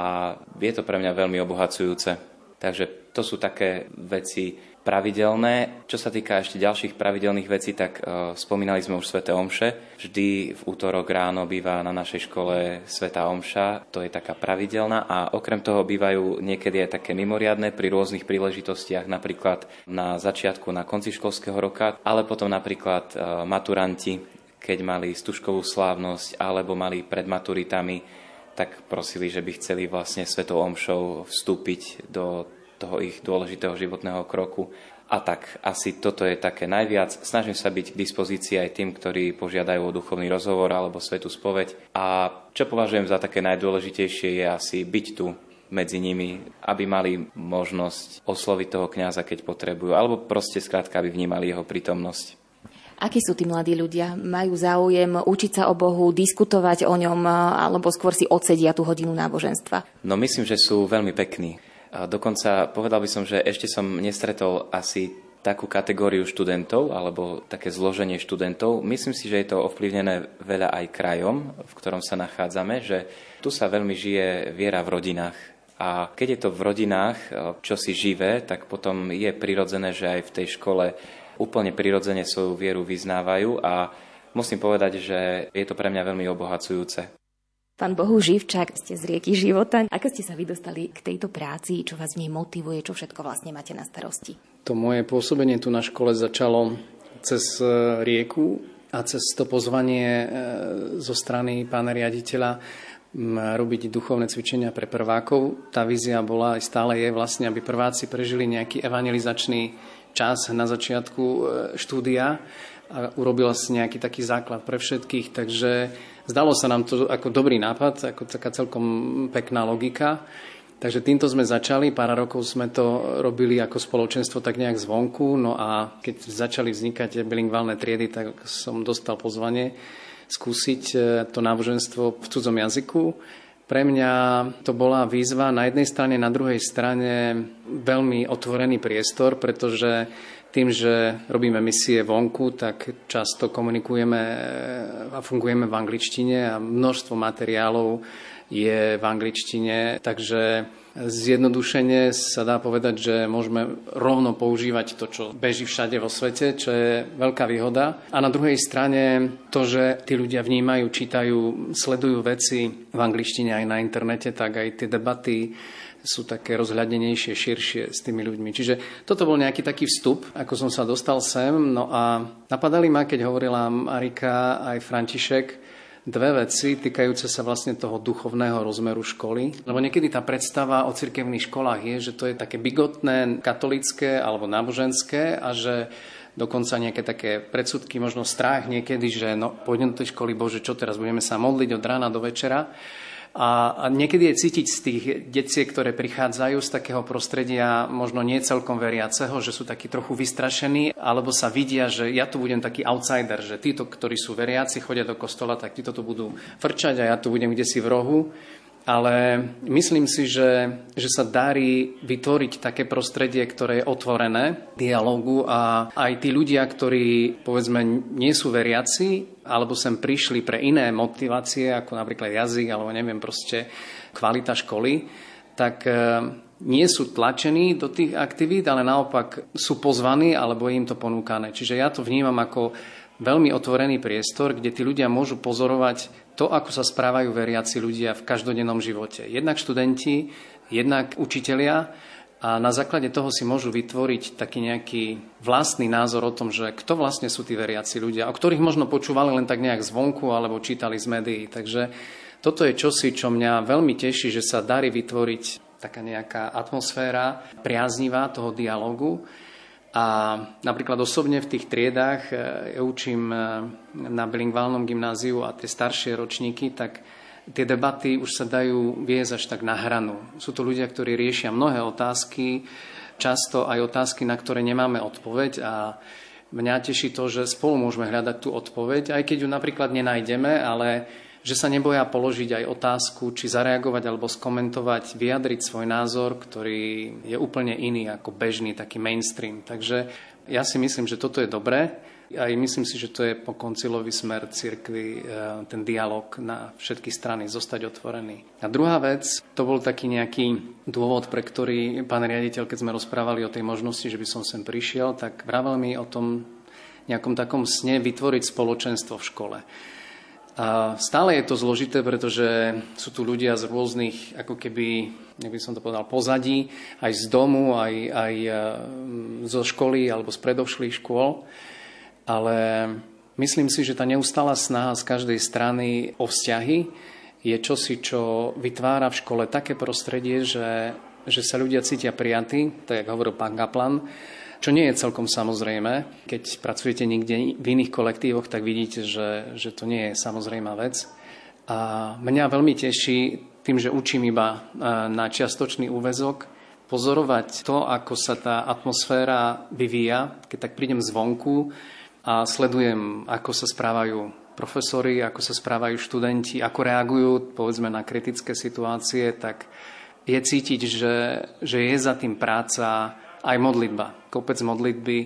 je to pre mňa veľmi obohacujúce. Takže to sú také veci pravidelné. Čo sa týka ešte ďalších pravidelných vecí, tak uh, spomínali sme už Svete Omše. Vždy v útorok ráno býva na našej škole Sveta Omša, to je taká pravidelná a okrem toho bývajú niekedy aj také mimoriadne pri rôznych príležitostiach, napríklad na začiatku, na konci školského roka, ale potom napríklad uh, maturanti, keď mali stužkovú slávnosť alebo mali pred maturitami tak prosili, že by chceli vlastne Svetou Omšou vstúpiť do toho ich dôležitého životného kroku. A tak asi toto je také najviac. Snažím sa byť k dispozícii aj tým, ktorí požiadajú o duchovný rozhovor alebo svetú spoveď. A čo považujem za také najdôležitejšie je asi byť tu medzi nimi, aby mali možnosť osloviť toho kňaza, keď potrebujú, alebo proste skrátka, aby vnímali jeho prítomnosť. Akí sú tí mladí ľudia? Majú záujem učiť sa o Bohu, diskutovať o ňom, alebo skôr si odsedia tú hodinu náboženstva? No myslím, že sú veľmi pekní. A dokonca povedal by som, že ešte som nestretol asi takú kategóriu študentov alebo také zloženie študentov. Myslím si, že je to ovplyvnené veľa aj krajom, v ktorom sa nachádzame, že tu sa veľmi žije viera v rodinách. A keď je to v rodinách, čo si živé, tak potom je prirodzené, že aj v tej škole úplne prirodzene svoju vieru vyznávajú a musím povedať, že je to pre mňa veľmi obohacujúce. Pán Bohu Živčák, ste z rieky života. Ako ste sa vydostali k tejto práci? Čo vás v nej motivuje? Čo všetko vlastne máte na starosti? To moje pôsobenie tu na škole začalo cez e, rieku a cez to pozvanie e, zo strany pána riaditeľa robiť duchovné cvičenia pre prvákov. Tá vízia bola aj stále je vlastne, aby prváci prežili nejaký evangelizačný čas na začiatku e, štúdia a urobila si nejaký taký základ pre všetkých, takže Zdalo sa nám to ako dobrý nápad, ako taká celkom pekná logika. Takže týmto sme začali, pár rokov sme to robili ako spoločenstvo tak nejak zvonku, no a keď začali vznikať bilingválne triedy, tak som dostal pozvanie skúsiť e, to náboženstvo v cudzom jazyku. Pre mňa to bola výzva na jednej strane, na druhej strane veľmi otvorený priestor, pretože tým, že robíme misie vonku, tak často komunikujeme a fungujeme v angličtine a množstvo materiálov je v angličtine, takže zjednodušene sa dá povedať, že môžeme rovno používať to, čo beží všade vo svete, čo je veľká výhoda. A na druhej strane to, že tí ľudia vnímajú, čítajú, sledujú veci v angličtine aj na internete, tak aj tie debaty sú také rozhľadenejšie, širšie s tými ľuďmi. Čiže toto bol nejaký taký vstup, ako som sa dostal sem. No a napadali ma, keď hovorila Marika aj František, dve veci týkajúce sa vlastne toho duchovného rozmeru školy. Lebo niekedy tá predstava o cirkevných školách je, že to je také bigotné, katolické alebo náboženské a že dokonca nejaké také predsudky, možno strach niekedy, že no, pôjdem do tej školy, bože, čo teraz, budeme sa modliť od rána do večera. A, niekedy je cítiť z tých detiek, ktoré prichádzajú z takého prostredia možno nie celkom veriaceho, že sú takí trochu vystrašení, alebo sa vidia, že ja tu budem taký outsider, že títo, ktorí sú veriaci, chodia do kostola, tak títo tu budú frčať a ja tu budem kde si v rohu ale myslím si, že, že sa darí vytvoriť také prostredie, ktoré je otvorené dialogu a aj tí ľudia, ktorí povedzme nie sú veriaci, alebo sem prišli pre iné motivácie, ako napríklad jazyk, alebo neviem proste kvalita školy, tak e, nie sú tlačení do tých aktivít, ale naopak sú pozvaní alebo je im to ponúkané. Čiže ja to vnímam ako veľmi otvorený priestor, kde tí ľudia môžu pozorovať to, ako sa správajú veriaci ľudia v každodennom živote. Jednak študenti, jednak učitelia a na základe toho si môžu vytvoriť taký nejaký vlastný názor o tom, že kto vlastne sú tí veriaci ľudia, o ktorých možno počúvali len tak nejak zvonku alebo čítali z médií. Takže toto je čosi, čo mňa veľmi teší, že sa darí vytvoriť taká nejaká atmosféra priaznivá toho dialogu a napríklad osobne v tých triedách, e, ja učím e, na bilingválnom gymnáziu a tie staršie ročníky, tak tie debaty už sa dajú viesť až tak na hranu. Sú to ľudia, ktorí riešia mnohé otázky, často aj otázky, na ktoré nemáme odpoveď a mňa teší to, že spolu môžeme hľadať tú odpoveď, aj keď ju napríklad nenájdeme, ale že sa neboja položiť aj otázku, či zareagovať alebo skomentovať, vyjadriť svoj názor, ktorý je úplne iný ako bežný, taký mainstream. Takže ja si myslím, že toto je dobré. Aj myslím si, že to je po koncilový smer cirkvi, e, ten dialog na všetky strany, zostať otvorený. A druhá vec, to bol taký nejaký dôvod, pre ktorý pán riaditeľ, keď sme rozprávali o tej možnosti, že by som sem prišiel, tak vravel mi o tom nejakom takom sne vytvoriť spoločenstvo v škole. A stále je to zložité, pretože sú tu ľudia z rôznych, ako keby, by som to povedal, pozadí, aj z domu, aj, aj e, zo školy alebo z predovšlých škôl. Ale myslím si, že tá neustála snaha z každej strany o vzťahy je čosi, čo vytvára v škole také prostredie, že, že sa ľudia cítia prijatí, tak ako hovoril pán Kaplan, čo nie je celkom samozrejme. Keď pracujete niekde v iných kolektívoch, tak vidíte, že, že to nie je samozrejmá vec. A mňa veľmi teší tým, že učím iba e, na čiastočný úvezok, pozorovať to, ako sa tá atmosféra vyvíja, keď tak prídem zvonku a sledujem, ako sa správajú profesori, ako sa správajú študenti, ako reagujú, povedzme, na kritické situácie, tak je cítiť, že, že je za tým práca aj modlitba. Kopec modlitby,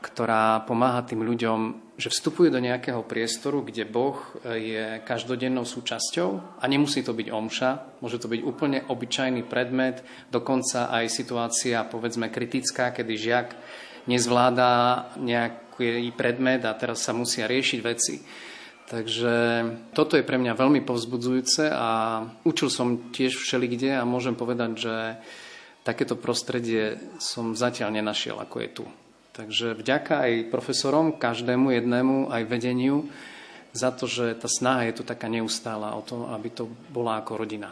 ktorá pomáha tým ľuďom, že vstupujú do nejakého priestoru, kde Boh je každodennou súčasťou a nemusí to byť omša, môže to byť úplne obyčajný predmet, dokonca aj situácia, povedzme, kritická, kedy žiak nezvláda nejaký predmet a teraz sa musia riešiť veci. Takže toto je pre mňa veľmi povzbudzujúce a učil som tiež všelikde a môžem povedať, že takéto prostredie som zatiaľ nenašiel, ako je tu. Takže vďaka aj profesorom, každému jednému, aj vedeniu, za to, že tá snaha je tu taká neustála o to, aby to bola ako rodina.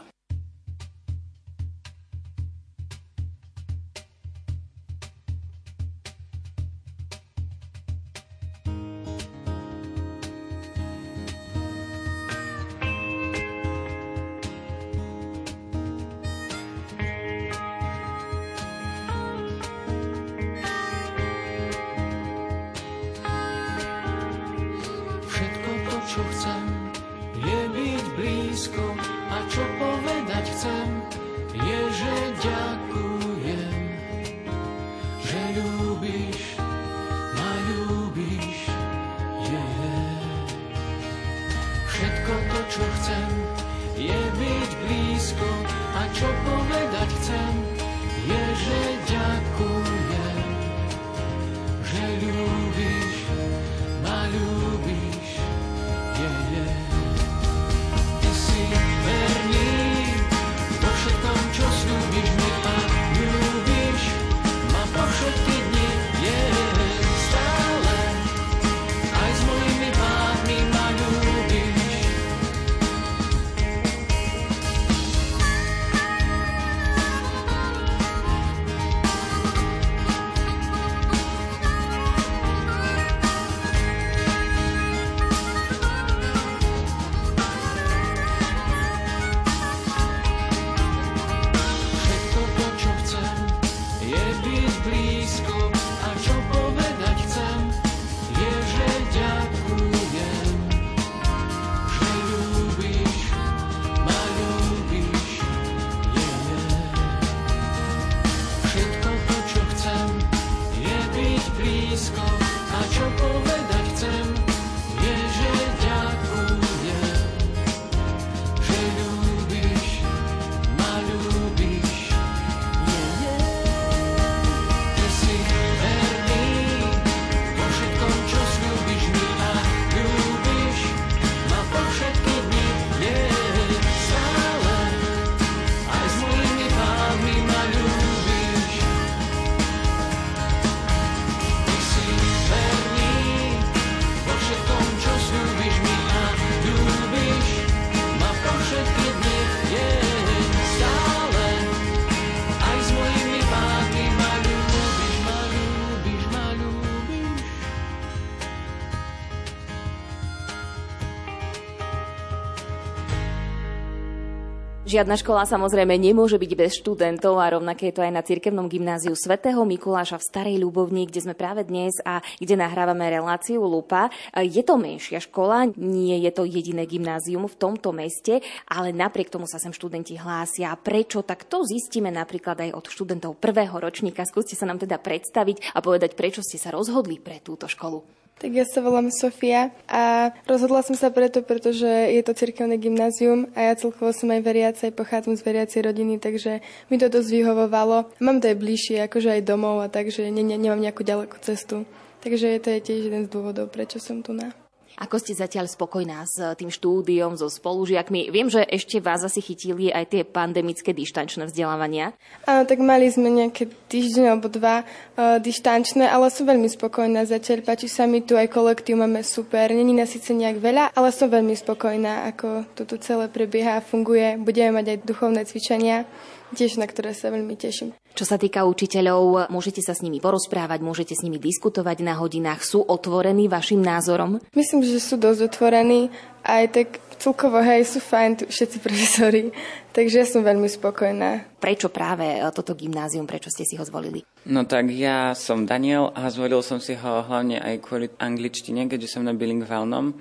Žiadna škola samozrejme nemôže byť bez študentov a rovnaké je to aj na cirkevnom gymnáziu svätého Mikuláša v Starej Ľubovni, kde sme práve dnes a kde nahrávame reláciu Lupa. Je to menšia škola, nie je to jediné gymnázium v tomto meste, ale napriek tomu sa sem študenti hlásia. Prečo? Tak to zistíme napríklad aj od študentov prvého ročníka. Skúste sa nám teda predstaviť a povedať, prečo ste sa rozhodli pre túto školu. Tak ja sa volám Sofia a rozhodla som sa preto, pretože je to cirkevné gymnázium a ja celkovo som aj veriaca, aj pochádzam z veriacej rodiny, takže mi to dosť vyhovovalo. Mám to aj bližšie, akože aj domov a takže ne, ne, nemám nejakú ďalekú cestu. Takže to je tiež jeden z dôvodov, prečo som tu na. Ako ste zatiaľ spokojná s tým štúdiom, so spolužiakmi? Viem, že ešte vás asi chytili aj tie pandemické dištančné vzdelávania. Áno, tak mali sme nejaké týždeň alebo dva uh, dištančné, ale som veľmi spokojná zatiaľ. Páči sa mi tu aj kolektív, máme super. Není nás síce nejak veľa, ale som veľmi spokojná, ako to tu celé prebieha a funguje. Budeme mať aj duchovné cvičenia, tiež na ktoré sa veľmi teším. Čo sa týka učiteľov, môžete sa s nimi porozprávať, môžete s nimi diskutovať na hodinách. Sú otvorení vašim názorom? Myslím, že sú dosť otvorení. Aj tak celkovo, hej, sú fajn tu všetci profesori. Takže ja som veľmi spokojná. Prečo práve toto gymnázium, prečo ste si ho zvolili? No tak ja som Daniel a zvolil som si ho hlavne aj kvôli angličtine, keďže som na bilingválnom.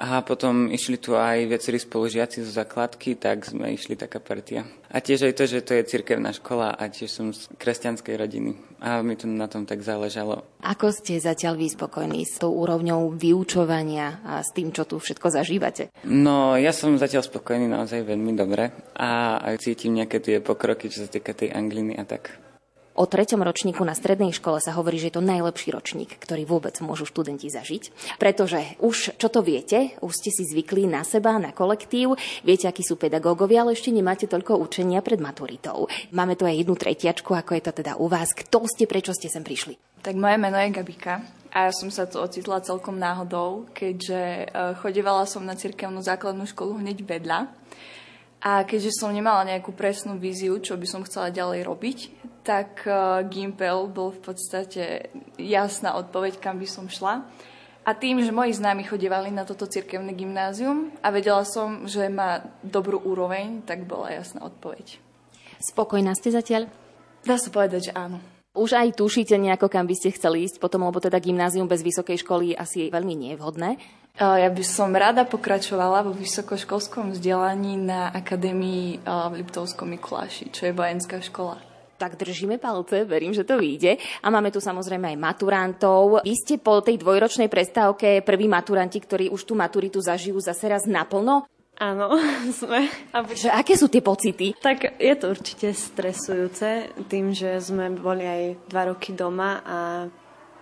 A potom išli tu aj viacerí spolužiaci zo základky, tak sme išli taká partia. A tiež aj to, že to je cirkevná škola a tiež som z kresťanskej rodiny. A mi to na tom tak záležalo. Ako ste zatiaľ vy spokojní s tou úrovňou vyučovania a s tým, čo tu všetko zažívate? No, ja som zatiaľ spokojný naozaj veľmi dobre a aj cítim nejaké tie pokroky, čo sa týka tej angliny a tak. O treťom ročníku na strednej škole sa hovorí, že je to najlepší ročník, ktorý vôbec môžu študenti zažiť. Pretože už čo to viete, už ste si zvykli na seba, na kolektív, viete, akí sú pedagógovia, ale ešte nemáte toľko učenia pred maturitou. Máme tu aj jednu tretiačku, ako je to teda u vás. Kto ste, prečo ste sem prišli? Tak moje meno je Gabika a ja som sa tu ocitla celkom náhodou, keďže eh, chodevala som na cirkevnú základnú školu hneď vedľa. A keďže som nemala nejakú presnú víziu, čo by som chcela ďalej robiť, tak uh, Gimpel bol v podstate jasná odpoveď, kam by som šla. A tým, že moji známi chodievali na toto cirkevné gymnázium a vedela som, že má dobrú úroveň, tak bola jasná odpoveď. Spokojná ste zatiaľ? Dá sa povedať, že áno. Už aj tušíte nejako, kam by ste chceli ísť potom, lebo teda gymnázium bez vysokej školy asi veľmi nie je vhodné. Ja by som rada pokračovala vo vysokoškolskom vzdelaní na Akadémii v Liptovskom Mikuláši, čo je vojenská škola. Tak držíme palce, verím, že to vyjde. A máme tu samozrejme aj maturantov. Vy ste po tej dvojročnej prestávke prví maturanti, ktorí už tú maturitu zažijú zase raz naplno. Áno, sme. Že aké sú tie pocity? Tak je to určite stresujúce tým, že sme boli aj dva roky doma a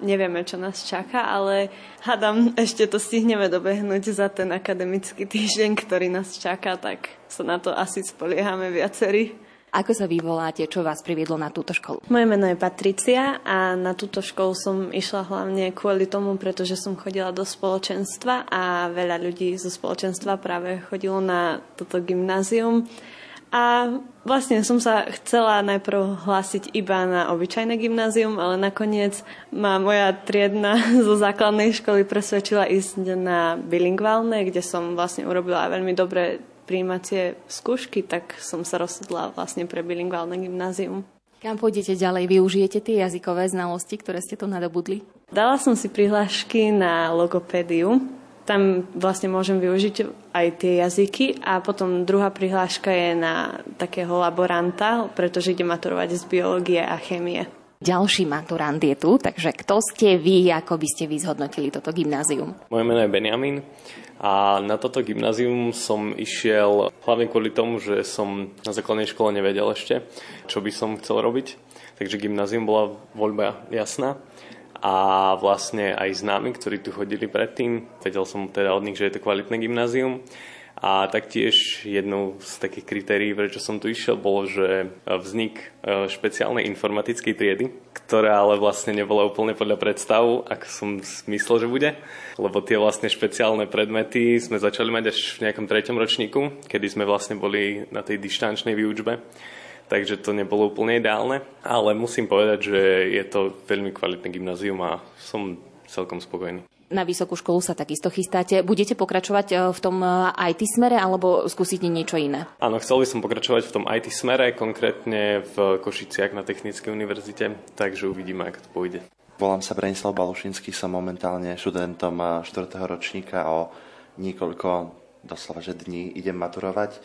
nevieme, čo nás čaká, ale hádam, ešte to stihneme dobehnúť za ten akademický týždeň, ktorý nás čaká, tak sa na to asi spoliehame viacerí. Ako sa vy voláte, čo vás priviedlo na túto školu? Moje meno je Patricia a na túto školu som išla hlavne kvôli tomu, pretože som chodila do spoločenstva a veľa ľudí zo spoločenstva práve chodilo na toto gymnázium. A vlastne som sa chcela najprv hlásiť iba na obyčajné gymnázium, ale nakoniec ma moja triedna zo základnej školy presvedčila ísť na bilingválne, kde som vlastne urobila veľmi dobre príjímacie skúšky, tak som sa rozhodla vlastne pre bilingválne gymnázium. Kam pôjdete ďalej? Využijete tie jazykové znalosti, ktoré ste tu nadobudli? Dala som si prihlášky na logopédiu. Tam vlastne môžem využiť aj tie jazyky a potom druhá prihláška je na takého laboranta, pretože ide maturovať z biológie a chémie. Ďalší maturant je tu, takže kto ste vy, ako by ste vy zhodnotili toto gymnázium? Moje meno je Benjamin a na toto gymnázium som išiel hlavne kvôli tomu, že som na základnej škole nevedel ešte, čo by som chcel robiť. Takže gymnázium bola voľba jasná a vlastne aj známi, ktorí tu chodili predtým, vedel som teda od nich, že je to kvalitné gymnázium a taktiež jednou z takých kritérií, prečo som tu išiel, bolo, že vznik e, špeciálnej informatickej triedy, ktorá ale vlastne nebola úplne podľa predstavu, ako som myslel, že bude. Lebo tie vlastne špeciálne predmety sme začali mať až v nejakom treťom ročníku, kedy sme vlastne boli na tej dištančnej výučbe takže to nebolo úplne ideálne, ale musím povedať, že je to veľmi kvalitné gymnázium a som celkom spokojný. Na vysokú školu sa takisto chystáte. Budete pokračovať e, v tom e, IT smere alebo skúsite niečo iné? Áno, chcel by som pokračovať v tom IT smere, konkrétne v Košiciach na Technickej univerzite, takže uvidíme, ako to pôjde. Volám sa Branislav Balušinský, som momentálne študentom 4. ročníka o niekoľko, doslova, že dní idem maturovať.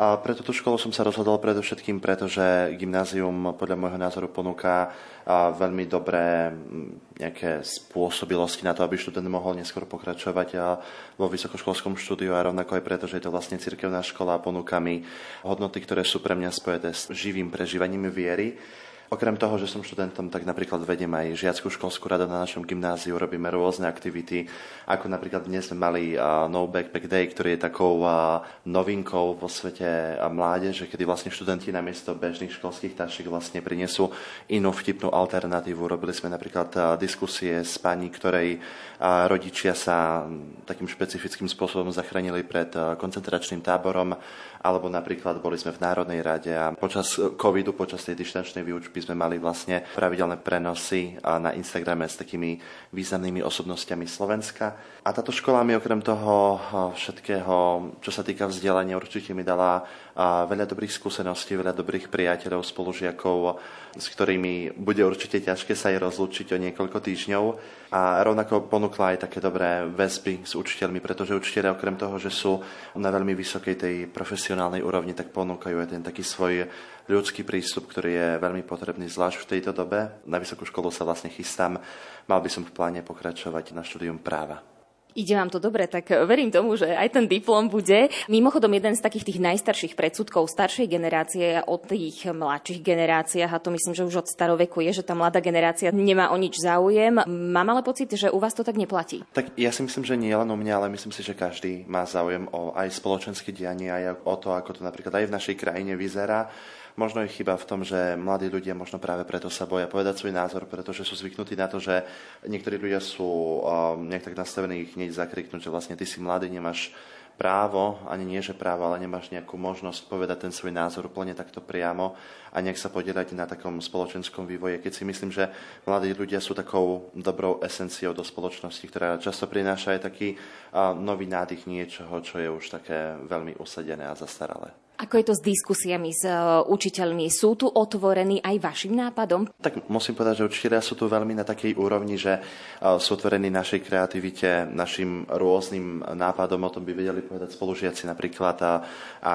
A pre túto školu som sa rozhodol predovšetkým, pretože gymnázium podľa môjho názoru ponúka veľmi dobré nejaké spôsobilosti na to, aby študent mohol neskôr pokračovať vo vysokoškolskom štúdiu a rovnako aj preto, že je to vlastne cirkevná škola a ponúka mi hodnoty, ktoré sú pre mňa spojené s živým prežívaním viery. Okrem toho, že som študentom, tak napríklad vedem aj žiackú školskú radu na našom gymnáziu, robíme rôzne aktivity, ako napríklad dnes sme mali uh, No Backpack Day, ktorý je takou uh, novinkou vo svete uh, mládeže, kedy vlastne študenti namiesto bežných školských tašiek vlastne prinesú inú vtipnú alternatívu. Robili sme napríklad uh, diskusie s pani, ktorej uh, rodičia sa takým špecifickým spôsobom zachránili pred uh, koncentračným táborom, alebo napríklad boli sme v Národnej rade a počas covidu, počas tej dištančnej výučby sme mali vlastne pravidelné prenosy na Instagrame s takými významnými osobnostiami Slovenska. A táto škola mi okrem toho všetkého, čo sa týka vzdelania, určite mi dala a veľa dobrých skúseností, veľa dobrých priateľov, spolužiakov, s ktorými bude určite ťažké sa aj rozlúčiť o niekoľko týždňov. A rovnako ponúkla aj také dobré väzby s učiteľmi, pretože učiteľe okrem toho, že sú na veľmi vysokej tej profesionálnej úrovni, tak ponúkajú aj ten taký svoj ľudský prístup, ktorý je veľmi potrebný zvlášť v tejto dobe. Na vysokú školu sa vlastne chystám. Mal by som v pláne pokračovať na štúdium práva. Ide vám to dobre, tak verím tomu, že aj ten diplom bude. Mimochodom, jeden z takých tých najstarších predsudkov staršej generácie o tých mladších generáciách, a to myslím, že už od staroveku je, že tá mladá generácia nemá o nič záujem. Mám ale pocit, že u vás to tak neplatí. Tak ja si myslím, že nie len u mňa, ale myslím si, že každý má záujem o aj spoločenské dianie, aj o to, ako to napríklad aj v našej krajine vyzerá. Možno je chyba v tom, že mladí ľudia možno práve preto sa boja povedať svoj názor, pretože sú zvyknutí na to, že niektorí ľudia sú um, nejak tak nastavení ich hneď zakriknúť, že vlastne ty si mladý, nemáš právo, ani nie že právo, ale nemáš nejakú možnosť povedať ten svoj názor úplne takto priamo a nejak sa podielať na takom spoločenskom vývoji. Keď si myslím, že mladí ľudia sú takou dobrou esenciou do spoločnosti, ktorá často prináša aj taký nový nádych niečoho, čo je už také veľmi usadené a zastaralé. Ako je to s diskusiami s uh, učiteľmi? Sú tu otvorení aj vašim nápadom? Tak musím povedať, že učiteľia sú tu veľmi na takej úrovni, že uh, sú otvorení našej kreativite, našim rôznym nápadom, o tom by vedeli povedať spolužiaci napríklad a, a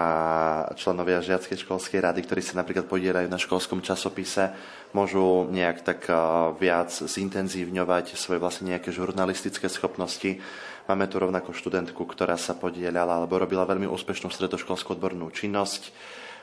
členovia žiackej školskej rady, ktorí sa napríklad podielajú na školskom časopise, môžu nejak tak viac zintenzívňovať svoje vlastne nejaké žurnalistické schopnosti Máme tu rovnako študentku, ktorá sa podielala alebo robila veľmi úspešnú stredoškolskú odbornú činnosť.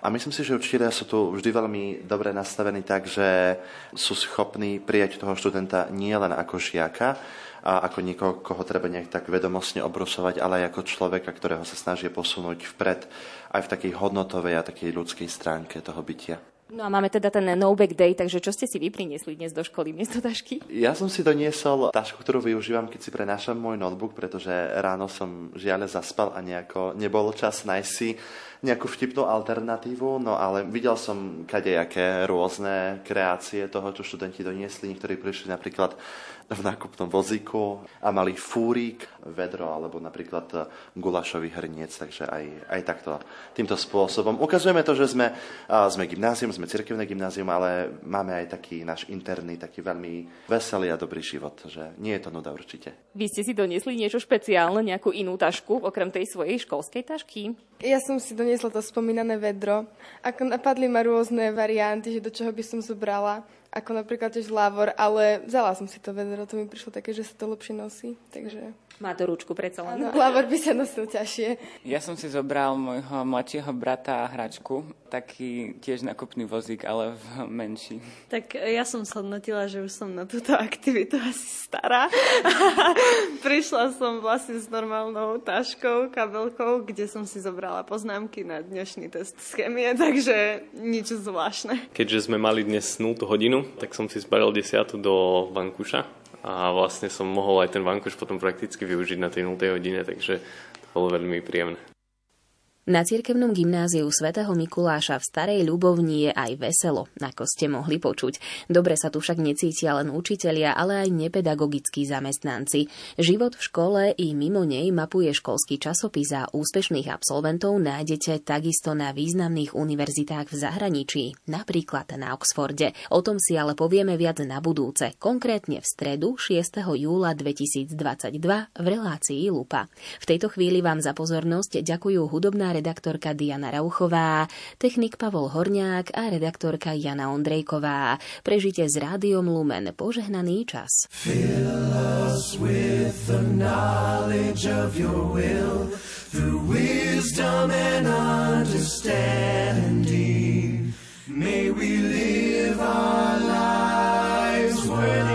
A myslím si, že učiteľia sú tu vždy veľmi dobre nastavení tak, že sú schopní prijať toho študenta nie len ako žiaka, a ako niekoho, koho treba nejak tak vedomostne obrusovať, ale aj ako človeka, ktorého sa snaží posunúť vpred aj v takej hodnotovej a takej ľudskej stránke toho bytia. No a máme teda ten no back day, takže čo ste si vy priniesli dnes do školy miesto tašky? Ja som si doniesol tašku, ktorú využívam, keď si prenášam môj notebook, pretože ráno som žiaľ zaspal a nejako nebol čas nájsť si nejakú vtipnú alternatívu, no ale videl som kadejaké rôzne kreácie toho, čo študenti doniesli. Niektorí prišli napríklad v nákupnom vozíku a mali fúrik, vedro alebo napríklad gulašový hrniec, takže aj, aj takto týmto spôsobom. Ukazujeme to, že sme, sme gymnázium, sme cirkevné gymnázium, ale máme aj taký náš interný, taký veľmi veselý a dobrý život, že nie je to nuda určite. Vy ste si doniesli niečo špeciálne, nejakú inú tašku, okrem tej svojej školskej tašky? Ja som si doniesla to spomínané vedro. Ako napadli ma rôzne varianty, že do čoho by som zobrala ako napríklad tiež lávor, ale vzala som si to vedro, to mi prišlo také, že sa to lepšie nosí, takže... Má to ručku predsa len. Áno, by sa nosil ťažšie. Ja som si zobral môjho mladšieho brata a hračku, taký tiež nakupný vozík, ale v menší. Tak ja som shodnotila, že už som na túto aktivitu asi stará. Prišla som vlastne s normálnou taškou, kabelkou, kde som si zobrala poznámky na dnešný test z chemie, takže nič zvláštne. Keďže sme mali dnes 0 hodinu, tak som si zbalil desiatu do vankúša a vlastne som mohol aj ten vankúš potom prakticky využiť na tej 0. hodine, takže to bolo veľmi príjemné. Na cirkevnom gymnáziu svätého Mikuláša v Starej Ľubovni je aj veselo, ako ste mohli počuť. Dobre sa tu však necítia len učitelia, ale aj nepedagogickí zamestnanci. Život v škole i mimo nej mapuje školský časopis a úspešných absolventov nájdete takisto na významných univerzitách v zahraničí, napríklad na Oxforde. O tom si ale povieme viac na budúce, konkrétne v stredu 6. júla 2022 v relácii Lupa. V tejto chvíli vám za pozornosť ďakujú hudobná redaktorka Diana Rauchová, technik Pavol Horniák a redaktorka Jana Ondrejková. Prežite z Rádiom Lumen požehnaný čas. May we live our lives worthy.